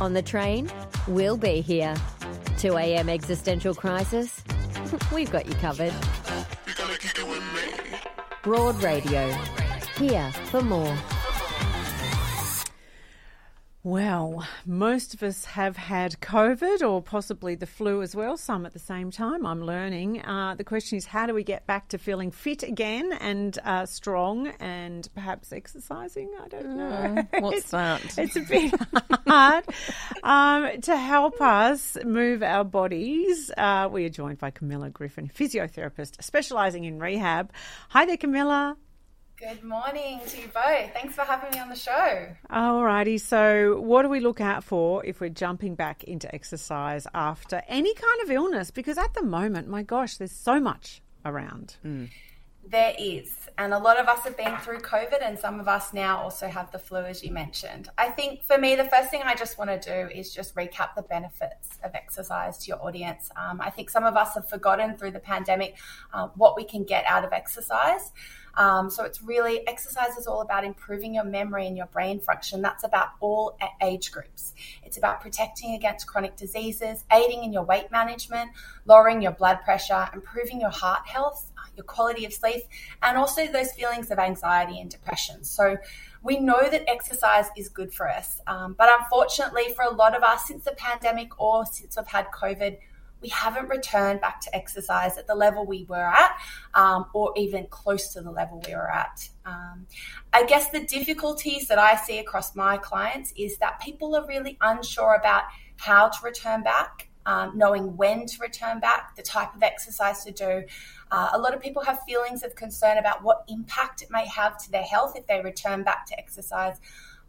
On the train, we'll be here. 2 a.m. existential crisis, we've got you covered. Broad Radio. Here for more. Well, most of us have had COVID or possibly the flu as well, some at the same time. I'm learning. Uh, the question is, how do we get back to feeling fit again and uh, strong and perhaps exercising? I don't know. Mm, what's it's, that? It's a bit hard. Um, to help us move our bodies, uh, we are joined by Camilla Griffin, physiotherapist specialising in rehab. Hi there, Camilla. Good morning to you both. Thanks for having me on the show. Alrighty, so what do we look out for if we're jumping back into exercise after any kind of illness? Because at the moment, my gosh, there's so much around. Mm. There is. And a lot of us have been through COVID, and some of us now also have the flu, as you mentioned. I think for me, the first thing I just want to do is just recap the benefits of exercise to your audience. Um, I think some of us have forgotten through the pandemic uh, what we can get out of exercise. Um, so it's really exercise is all about improving your memory and your brain function. That's about all age groups. It's about protecting against chronic diseases, aiding in your weight management, lowering your blood pressure, improving your heart health, your quality of sleep, and also those feelings of anxiety and depression. So we know that exercise is good for us. Um, but unfortunately, for a lot of us, since the pandemic or since we've had COVID, we haven't returned back to exercise at the level we were at, um, or even close to the level we were at. Um, I guess the difficulties that I see across my clients is that people are really unsure about how to return back, um, knowing when to return back, the type of exercise to do. Uh, a lot of people have feelings of concern about what impact it may have to their health if they return back to exercise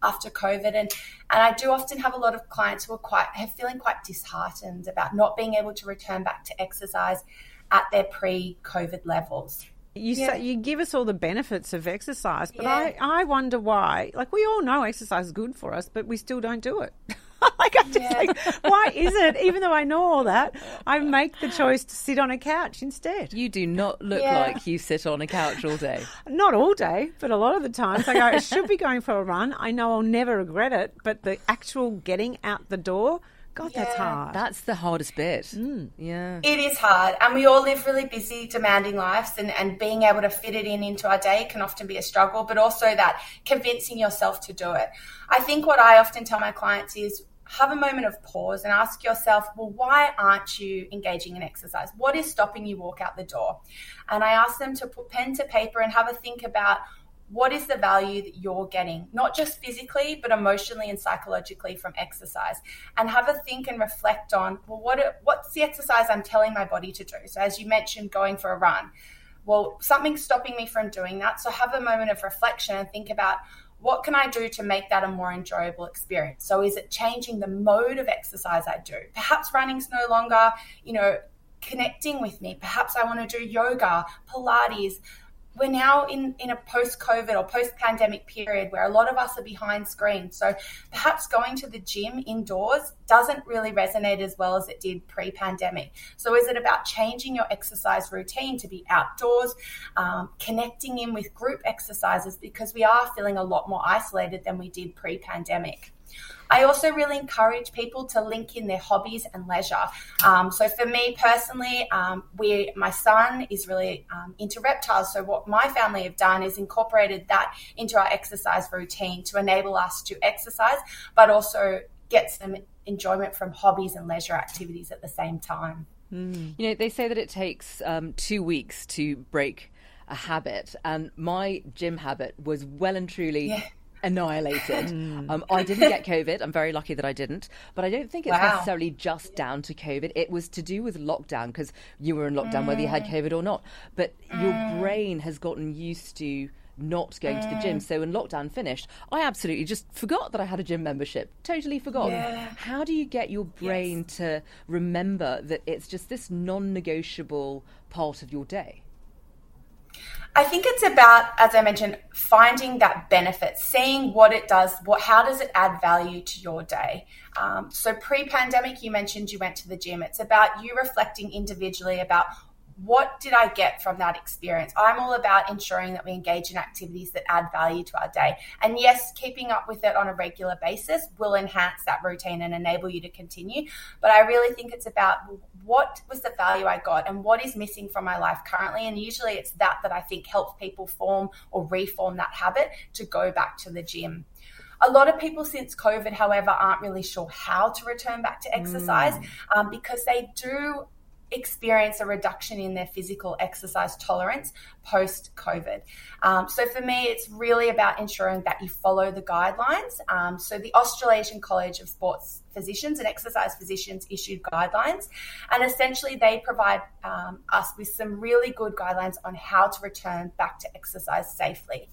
after COVID. And, and I do often have a lot of clients who are quite have feeling quite disheartened about not being able to return back to exercise at their pre-COVID levels. You yeah. say, you give us all the benefits of exercise, but yeah. I, I wonder why. Like we all know exercise is good for us, but we still don't do it. like I just yeah. why is it? Even though I know all that, I make the choice to sit on a couch instead. You do not look yeah. like you sit on a couch all day. Not all day, but a lot of the times I go, I should be going for a run. I know I'll never regret it, but the actual getting out the door. God, yeah. that's hard. That's the hardest bit. Mm. Yeah. It is hard. And we all live really busy, demanding lives, and, and being able to fit it in into our day can often be a struggle, but also that convincing yourself to do it. I think what I often tell my clients is have a moment of pause and ask yourself, well, why aren't you engaging in exercise? What is stopping you walk out the door? And I ask them to put pen to paper and have a think about what is the value that you're getting, not just physically, but emotionally and psychologically from exercise. And have a think and reflect on, well, what, what's the exercise I'm telling my body to do? So, as you mentioned, going for a run. Well, something's stopping me from doing that. So, have a moment of reflection and think about, what can I do to make that a more enjoyable experience? So is it changing the mode of exercise I do? Perhaps running's no longer, you know, connecting with me. Perhaps I want to do yoga, Pilates, we're now in, in a post COVID or post pandemic period where a lot of us are behind screens. So perhaps going to the gym indoors doesn't really resonate as well as it did pre pandemic. So is it about changing your exercise routine to be outdoors, um, connecting in with group exercises because we are feeling a lot more isolated than we did pre pandemic? I also really encourage people to link in their hobbies and leisure. Um, so for me personally, um, we my son is really um, into reptiles. So what my family have done is incorporated that into our exercise routine to enable us to exercise, but also get some enjoyment from hobbies and leisure activities at the same time. Mm. You know, they say that it takes um, two weeks to break a habit, and my gym habit was well and truly. Yeah annihilated. um, I didn't get COVID. I'm very lucky that I didn't. But I don't think it's wow. necessarily just down to COVID. It was to do with lockdown because you were in lockdown mm. whether you had mm. COVID or not. But mm. your brain has gotten used to not going to the gym. Mm. So when lockdown finished, I absolutely just forgot that I had a gym membership. Totally forgot. Yeah. How do you get your brain yes. to remember that it's just this non negotiable part of your day? I think it's about, as I mentioned, finding that benefit, seeing what it does, what how does it add value to your day. Um, so pre-pandemic, you mentioned you went to the gym. It's about you reflecting individually about what did I get from that experience? I'm all about ensuring that we engage in activities that add value to our day. And yes, keeping up with it on a regular basis will enhance that routine and enable you to continue. But I really think it's about what was the value I got and what is missing from my life currently. And usually it's that that I think helps people form or reform that habit to go back to the gym. A lot of people since COVID, however, aren't really sure how to return back to exercise mm. um, because they do experience a reduction in their physical exercise tolerance post COVID. Um, so for me, it's really about ensuring that you follow the guidelines. Um, so the Australasian College of Sports Physicians and Exercise Physicians issued guidelines, and essentially they provide um, us with some really good guidelines on how to return back to exercise safely.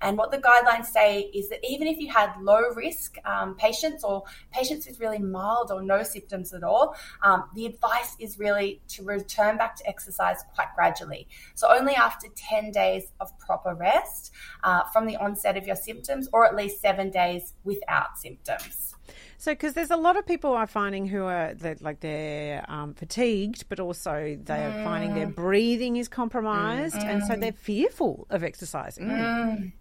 And what the guidelines say is that even if you had low risk um, patients or patients with really mild or no symptoms at all, um, the advice is really to return back to exercise quite gradually. So only after 10 days of proper rest uh, from the onset of your symptoms, or at least seven days without symptoms. So, because there's a lot of people are finding who are like they're um, fatigued, but also they're mm. finding their breathing is compromised, mm. and so mm. they're fearful of exercising. Mm.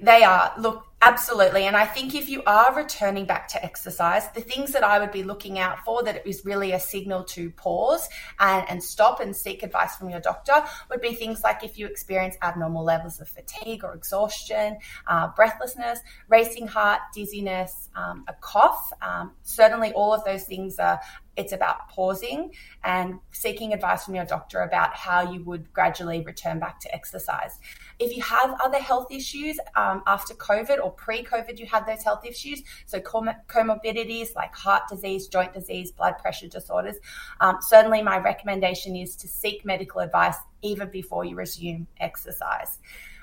They are. Look, Absolutely. And I think if you are returning back to exercise, the things that I would be looking out for that is really a signal to pause and, and stop and seek advice from your doctor would be things like if you experience abnormal levels of fatigue or exhaustion, uh, breathlessness, racing heart, dizziness, um, a cough. Um, certainly, all of those things are it's about pausing and seeking advice from your doctor about how you would gradually return back to exercise. If you have other health issues um, after COVID or pre COVID you had those health issues, so comorbidities like heart disease, joint disease, blood pressure disorders, um, certainly my recommendation is to seek medical advice even before you resume exercise.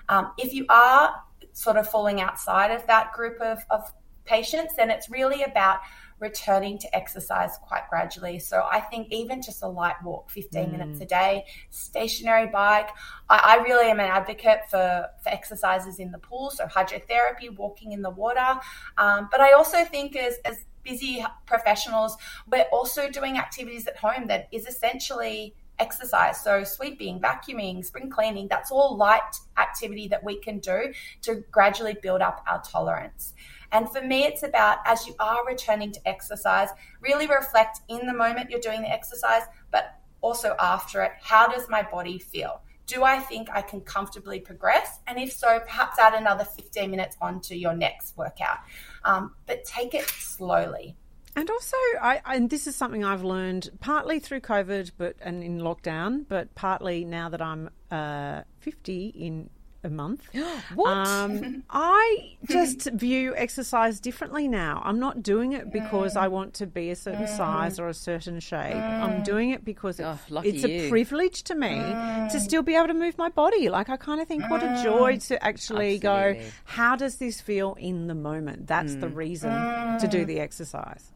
Um, if you are sort of falling outside of that group of, of patients, then it's really about returning to exercise quite gradually. So I think even just a light walk, 15 mm. minutes a day, stationary bike. I, I, really am an advocate for, for exercises in the pool, so hydrotherapy, walking in the water. Um, but I also think as, as busy professionals, we're also doing activities at home that is essentially exercise. So, sweeping, vacuuming, spring cleaning, that's all light activity that we can do to gradually build up our tolerance. And for me, it's about as you are returning to exercise, really reflect in the moment you're doing the exercise, but also after it. How does my body feel? Do I think I can comfortably progress? And if so, perhaps add another 15 minutes onto your next workout. Um, but take it slowly. And also, I, and this is something I've learned partly through COVID, but and in lockdown, but partly now that I'm uh, 50 in a month. what? Um, I just view exercise differently now. I'm not doing it because I want to be a certain mm. size or a certain shape. I'm mm. doing it because oh, it's a privilege to me to mm. still be able to move my body. Like I kind of think, what a joy to actually Absolutely. go. How does this feel in the moment? That's the reason to do the exercise.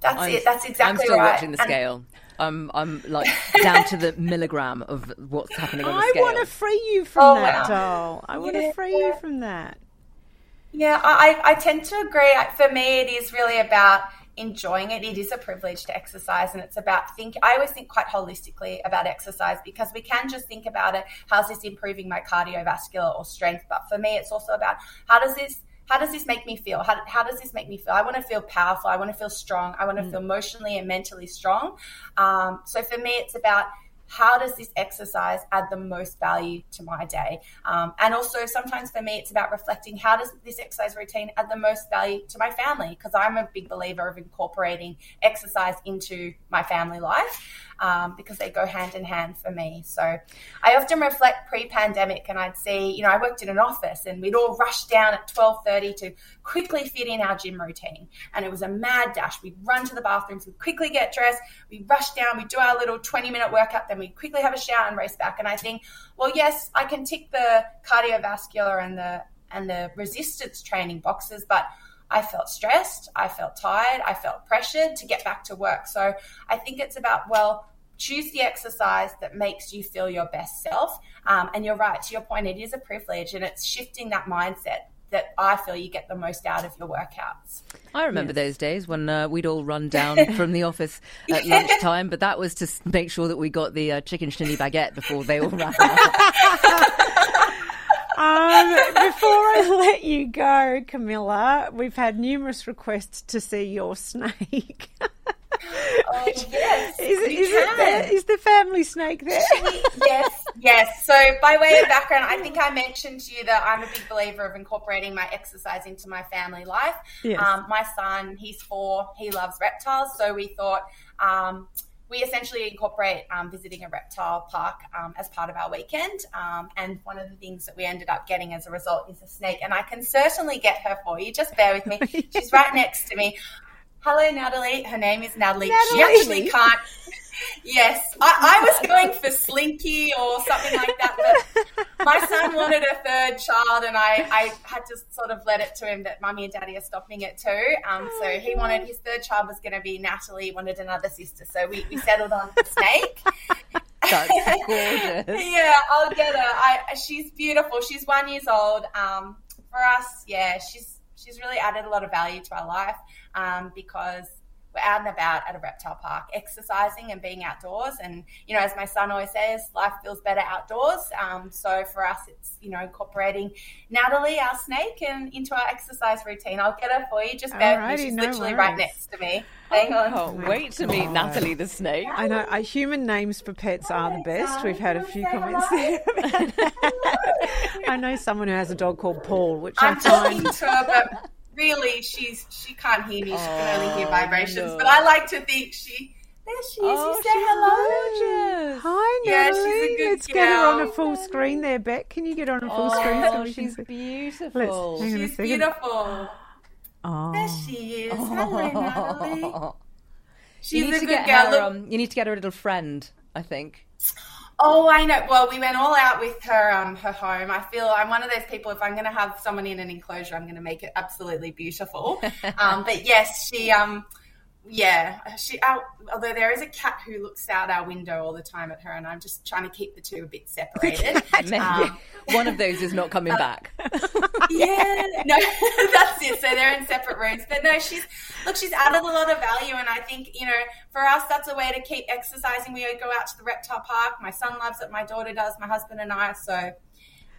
That's I'm, it. That's exactly right. I'm still right. watching the scale. I'm I'm like down to the milligram of what's happening on the scale. I want to free you from oh, that, wow. doll. I want yeah, to free yeah. you from that. Yeah, I, I tend to agree. For me, it is really about enjoying it. It is a privilege to exercise, and it's about think. I always think quite holistically about exercise because we can just think about it. How's this improving my cardiovascular or strength? But for me, it's also about how does this how does this make me feel? How, how does this make me feel? I want to feel powerful. I want to feel strong. I want to mm. feel emotionally and mentally strong. Um, so for me, it's about how does this exercise add the most value to my day? Um, and also, sometimes for me, it's about reflecting how does this exercise routine add the most value to my family? Because I'm a big believer of incorporating exercise into my family life um, because they go hand in hand for me. So I often reflect pre-pandemic, and I'd see, you know, I worked in an office, and we'd all rush down at twelve thirty to quickly fit in our gym routine, and it was a mad dash. We'd run to the bathrooms, we'd quickly get dressed, we rush down, we do our little twenty-minute workout, then we quickly have a shower and race back. And I think, well, yes, I can tick the cardiovascular and the and the resistance training boxes, but I felt stressed, I felt tired, I felt pressured to get back to work. So I think it's about, well, choose the exercise that makes you feel your best self. Um, and you're right, to your point, it is a privilege and it's shifting that mindset that I feel you get the most out of your workouts. I remember yes. those days when uh, we'd all run down from the office at yeah. lunchtime, but that was to make sure that we got the uh, chicken shinny baguette before they all ran out. Um, before I let you go, Camilla, we've had numerous requests to see your snake. Oh, yes. Is, is, it there? is the family snake there? yes, Yes. So, by way of background, I think I mentioned to you that I'm a big believer of incorporating my exercise into my family life. Yes. Um, my son, he's four, he loves reptiles. So, we thought um, we essentially incorporate um, visiting a reptile park um, as part of our weekend. Um, and one of the things that we ended up getting as a result is a snake. And I can certainly get her for you. Just bear with me. She's right next to me. Hello, Natalie. Her name is Natalie. She actually can't. Yes, I, I was going for Slinky or something like that, but my son wanted a third child, and I, I had to sort of let it to him that mummy and daddy are stopping it too. Um, so he wanted his third child was going to be Natalie, wanted another sister, so we, we settled on snake. That's gorgeous. yeah, I'll get her. I, she's beautiful. She's one years old. Um, for us, yeah, she's she's really added a lot of value to our life um, because we're out and about at a reptile park, exercising and being outdoors. And you know, as my son always says, life feels better outdoors. Um, so for us, it's you know incorporating Natalie, our snake, and into our exercise routine. I'll get her for you. Just bear Alrighty. She's no literally right next to me. Hang on. Can't wait to meet Natalie the snake. I know uh, human names for pets are the best. We've had a few comments there. I know someone who has a dog called Paul, which I I'm talking find to her, but really, she's she can't hear me. She can only hear Oh, vibrations. no. But I like to think she. There she is. Oh, you say hello. gorgeous. Hi, Yeah, she's a good Let's get her on a full screen there, Beck. Can you get her on a full screen? so Oh, can she's beautiful. Let's hang on a She's second. beautiful. Oh. There she is. Hello, Natalie. She's you need a to good get girl. her. Um, you need to get her a little friend. I think. Oh, I know. Well, we went all out with her, um, her home. I feel I'm one of those people. If I'm going to have someone in an enclosure, I'm going to make it absolutely beautiful. um, but yes, she, um, yeah, she. Our, although there is a cat who looks out our window all the time at her, and I'm just trying to keep the two a bit separated. Um, one of those is not coming back. yeah, no, that's it. So they're in separate rooms. But no, she's look, she's added a lot of value, and I think you know, for us, that's a way to keep exercising. We go out to the reptile park. My son loves it. My daughter does. My husband and I. So,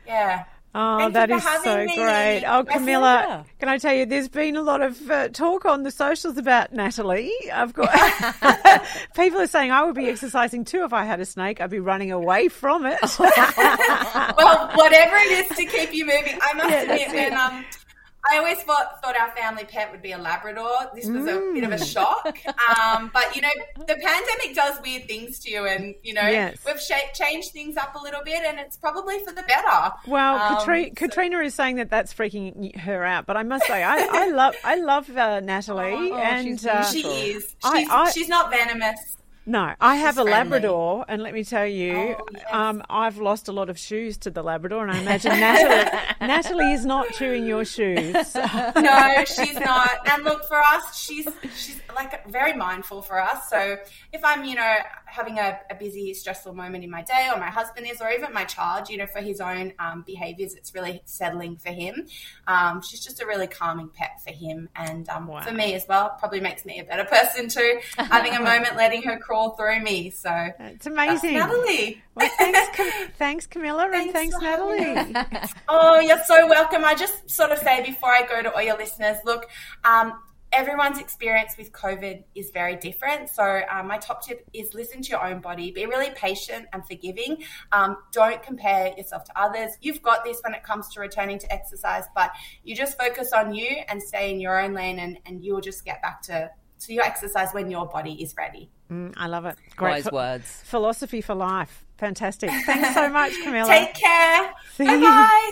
yeah. Oh, that is so me. great. Oh, Yes, Camilla, yeah. can I tell you, there's been a lot of uh, talk on the socials about Natalie. I've got people are saying I would be exercising too if I had a snake. I'd be running away from it. well, whatever it is to keep you moving. I must Yeah, admit, when um, I always thought, thought our family pet would be a Labrador. This was a bit of Mm. a shock. Um, but, you know, the pandemic does weird things to you. And, you know, Yes. we've sh- changed things up a little bit and it's probably for the better. Well, Um, Katri- so- Katrina is saying that that's freaking her out, but I must say, I, I love, I love uh, Natalie, Oh, and uh, She is. She's, I- I- she's not venomous. No, I have a friendly. Labrador, and let me tell you, Oh, yes. um, I've lost a lot of shoes to the Labrador, and I imagine Natalie, Natalie is not chewing your shoes. no, she's not. And look, for us, she's she's like very mindful for us. So if I'm, you know, having a, a busy, stressful moment in my day, or my husband is, or even my child, you know, for his own um, behaviors, it's really settling for him. Um, she's just a really calming pet for him, and um, Wow. for me as well. Probably makes me a better person too. having a moment, letting her crawl through me. So It's amazing. Natalie. Well, thanks, Cam- thanks, Camilla, and Thanks thanks, for having Natalie. Oh, you're so welcome. I just sort of say before I go to all your listeners, look, um, everyone's experience with COVID is very different. So, um, my top tip is listen to your own body, be really patient and forgiving. Um, don't compare yourself to others. You've got this when it comes to returning to exercise, but you just focus on you and stay in your own lane, and, and you'll just get back to, to your exercise when your body is ready. Mm, I love it. Great Wise ph- words. philosophy for life. Fantastic. Thanks so much, Camilla. Take care. See Bye you. bye.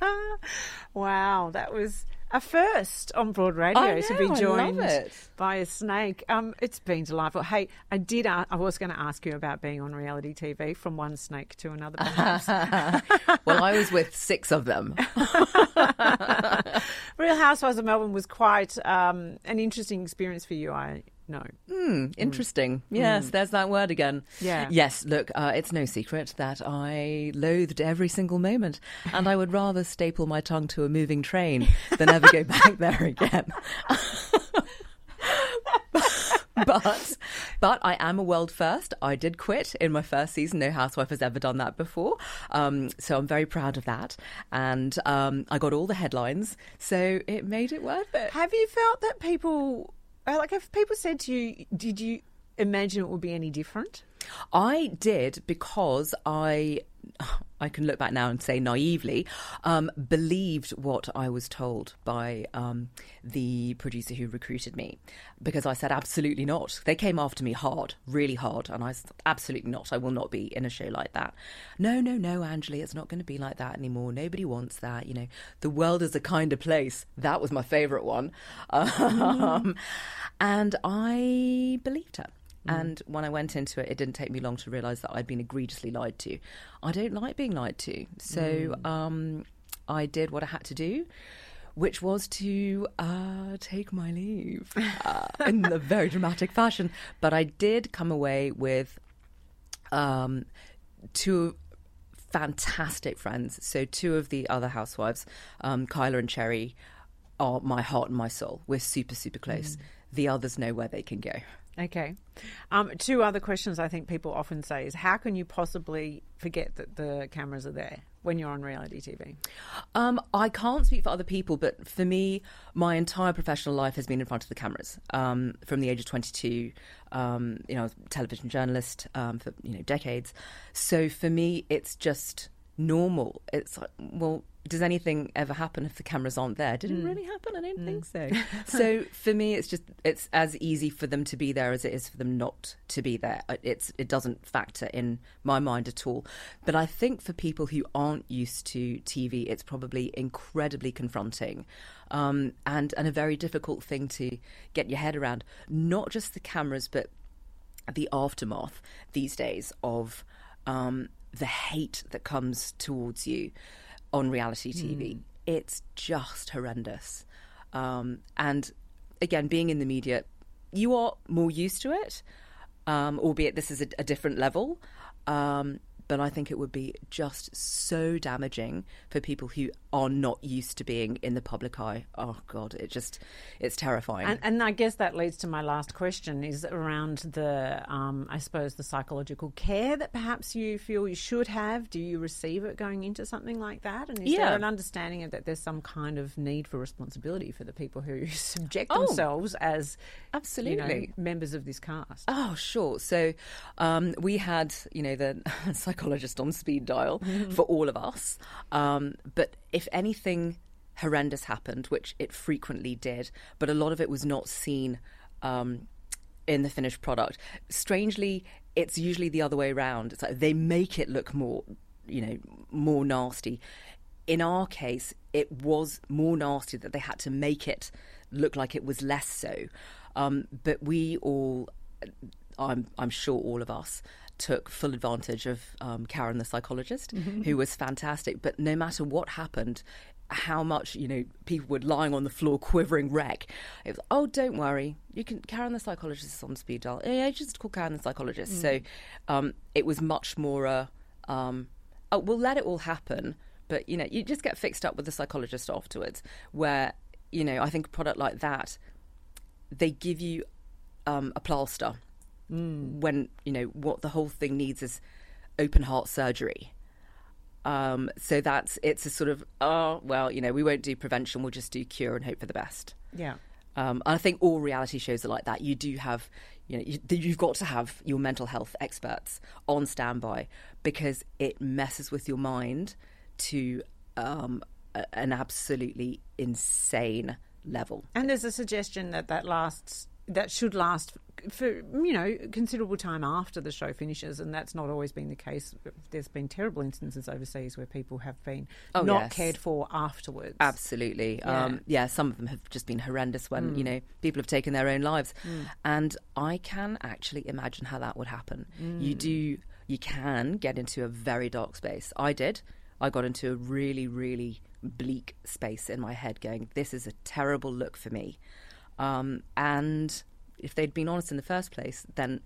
wow, that was a first on Broad Radio I to be joined by a snake. Um, it's been delightful. Hey, I did. I was going to ask you about being on reality TV from one snake to another. Well, I was with six of them. Real Housewives of Melbourne was quite um, an interesting experience for you. I know. Hmm, interesting. Yes, there's that word again. Yeah. Yes, look, uh, it's no secret that I loathed every single moment, and I would rather staple my tongue to a moving train than ever go back there again. but but I am a world first. I did quit in my first season. No housewife has ever done that before. Um, so I'm very proud of that. And um, I got all the headlines, so it made it worth it. Have you felt that people, Uh, like, have people said to you, did you imagine it would be any different? I did because I I can look back now and say naively, um, believed what I was told by um, the producer who recruited me because I said, absolutely not. They came after me hard, really hard. And I said, absolutely not. I will not be in a show like that. No, no, no, Anjali, it's not going to be like that anymore. Nobody wants that. You know, the world is a kinder place. That was my favourite one. Um, and I believed her. Mm. And when I went into it, it didn't take me long to realise that I'd been egregiously lied to. I don't like being lied to. So mm. um, I did what I had to do which was to uh, take my leave uh, in a very dramatic fashion. But I did come away with um, two fantastic friends. So, two of the other housewives, um, Kyla and Cherry, are my heart and my soul. We're super, super close. Mm. The others know where they can go. Okay. Um, two other questions I think people often say is how can you possibly forget that the cameras are there when you're on reality TV? Um, I can't speak for other people, but for me, my entire professional life has been in front of the cameras. Um, from the age of 22, um, you know, television journalist um, for you know decades. So for me, it's just normal. It's like, well, does anything ever happen if the cameras aren't there? Did mm. it really happen? I don't mm. think so. so for me, it's just it's as easy for them to be there as it is for them not to be there. Uh, it's it doesn't factor in my mind at all. But I think for people who aren't used to TV, it's probably incredibly confronting. Um, and and a very difficult thing to get your head around. Not just the cameras, but the aftermath these days of um, the hate that comes towards you on reality TV. Mm. It's just horrendous. Um, and again, being in the media, you are more used to it, um, albeit this is a, a different level. Um, but I think it would be just so damaging for people who are not used to being in the public eye. Oh God, it just it's terrifying. And, and I guess that leads to my last question: is around the, um, I suppose, the psychological care that perhaps you feel you should have. Do you receive it going into something like that? And is yeah. there an understanding of that there's some kind of need for responsibility for the people who subject oh, themselves as absolutely you know, members of this cast? Oh, sure. So um, we had, you know, the psychologist on speed dial mm-hmm. for all of us. Um, but if anything horrendous happened, which it frequently did, but a lot of it was not seen um, in the finished product. Strangely, it's usually the other way around. It's like they make it look more, you know, more nasty. In our case, it was more nasty that they had to make it look like it was less so. Um, but we all, I'm, I'm sure all of us, took full advantage of um, Karen, the psychologist, mm-hmm. who was fantastic. But no matter what happened, how much you know people were lying on the floor quivering wreck it was oh don't worry you can karen the psychologist is on speed dial yeah just call karen the psychologist mm. so um, it was much more uh, um, oh, we'll let it all happen but you know you just get fixed up with the psychologist afterwards where you know i think a product like that they give you um, a plaster mm. when you know what the whole thing needs is open heart surgery. Um, so that's it's a sort of oh well you know we won't do prevention we'll just do cure and hope for the best. Yeah. Um, and I think all reality shows are like that. You do have, you know, you, have got to have your mental health experts on standby because it messes with your mind to um, a, an absolutely insane level. And there's a suggestion that that lasts that should last for you know considerable time after the show finishes, and that's not always been the case. There's been terrible instances overseas where people have been oh, not yes. cared for afterwards. Absolutely, yeah. Um, yeah. Some of them have just been horrendous when mm. you know people have taken their own lives, mm. and I can actually imagine how that would happen. Mm. You do, you can get into a very dark space. I did. I got into a really, really bleak space in my head, going, "This is a terrible look for me." Um, and if they'd been honest in the first place, then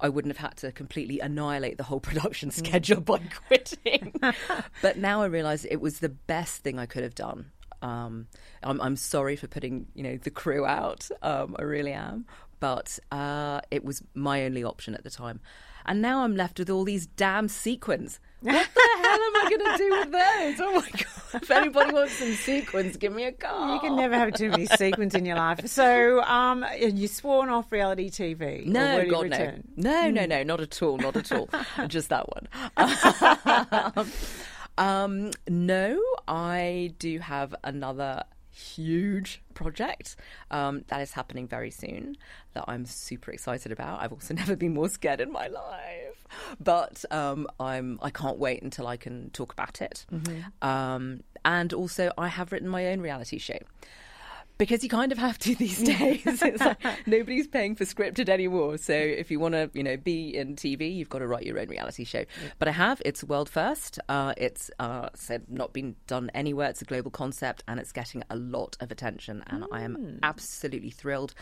I wouldn't have had to completely annihilate the whole production mm. schedule by quitting. but now I realise it was the best thing I could have done. Um, I'm, I'm, sorry for putting you know the crew out. Um, I really am, but uh, it was my only option at the time. And now I'm left with all these damn sequins. What the hell am I I going to do with those? Oh my god! If anybody wants some sequins, give me a call. You can never have too many sequins in your life. So, um, you sworn off reality TV. No, God, no. No, no, no, not at all, not at all. Just that one. um, no, I do have another huge project um, that is happening very soon that I'm super excited about. I've also never been more scared in my life, but um, I'm I can't wait until I can talk about it. Um, and also, I have written my own reality show because you kind of have to these days. it's like nobody's paying for scripted anymore. So if you want to, you know, be in TV, you've got to write your own reality show. But I have. It's world first. Uh, it's uh, said not been done anywhere. It's a global concept, and it's getting a lot of attention. And I am absolutely thrilled.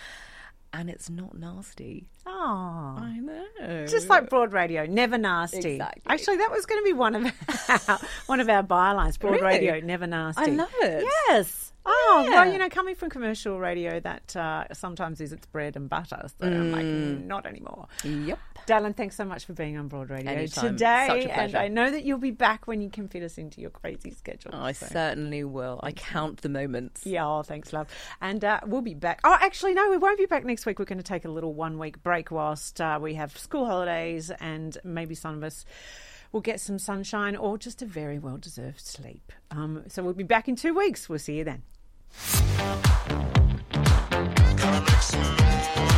And it's not nasty. Oh. I know. Just like broad radio, never nasty. Exactly. Actually, that was going to be one of our, one of our bylines. Broad Really? radio, never nasty. I love it. Yes. Oh Yeah. well, you know, coming from commercial radio, that uh, sometimes is its bread and butter. So I'm like, Mm. not anymore. Yep. Dallin, thanks so much for being on Broad Radio Anytime. today. Such a and. I know that you'll be back when you can fit us into your crazy schedule. I so. certainly will. I count the moments. Yeah, oh, thanks, love. And uh, we'll be back. Oh, actually, no, we won't be back next week. We're going to take a little one week break whilst uh, we have school holidays and maybe some of us will get some sunshine or just a very well deserved sleep. Um, so we'll be back in two weeks. We'll see you then. Noise.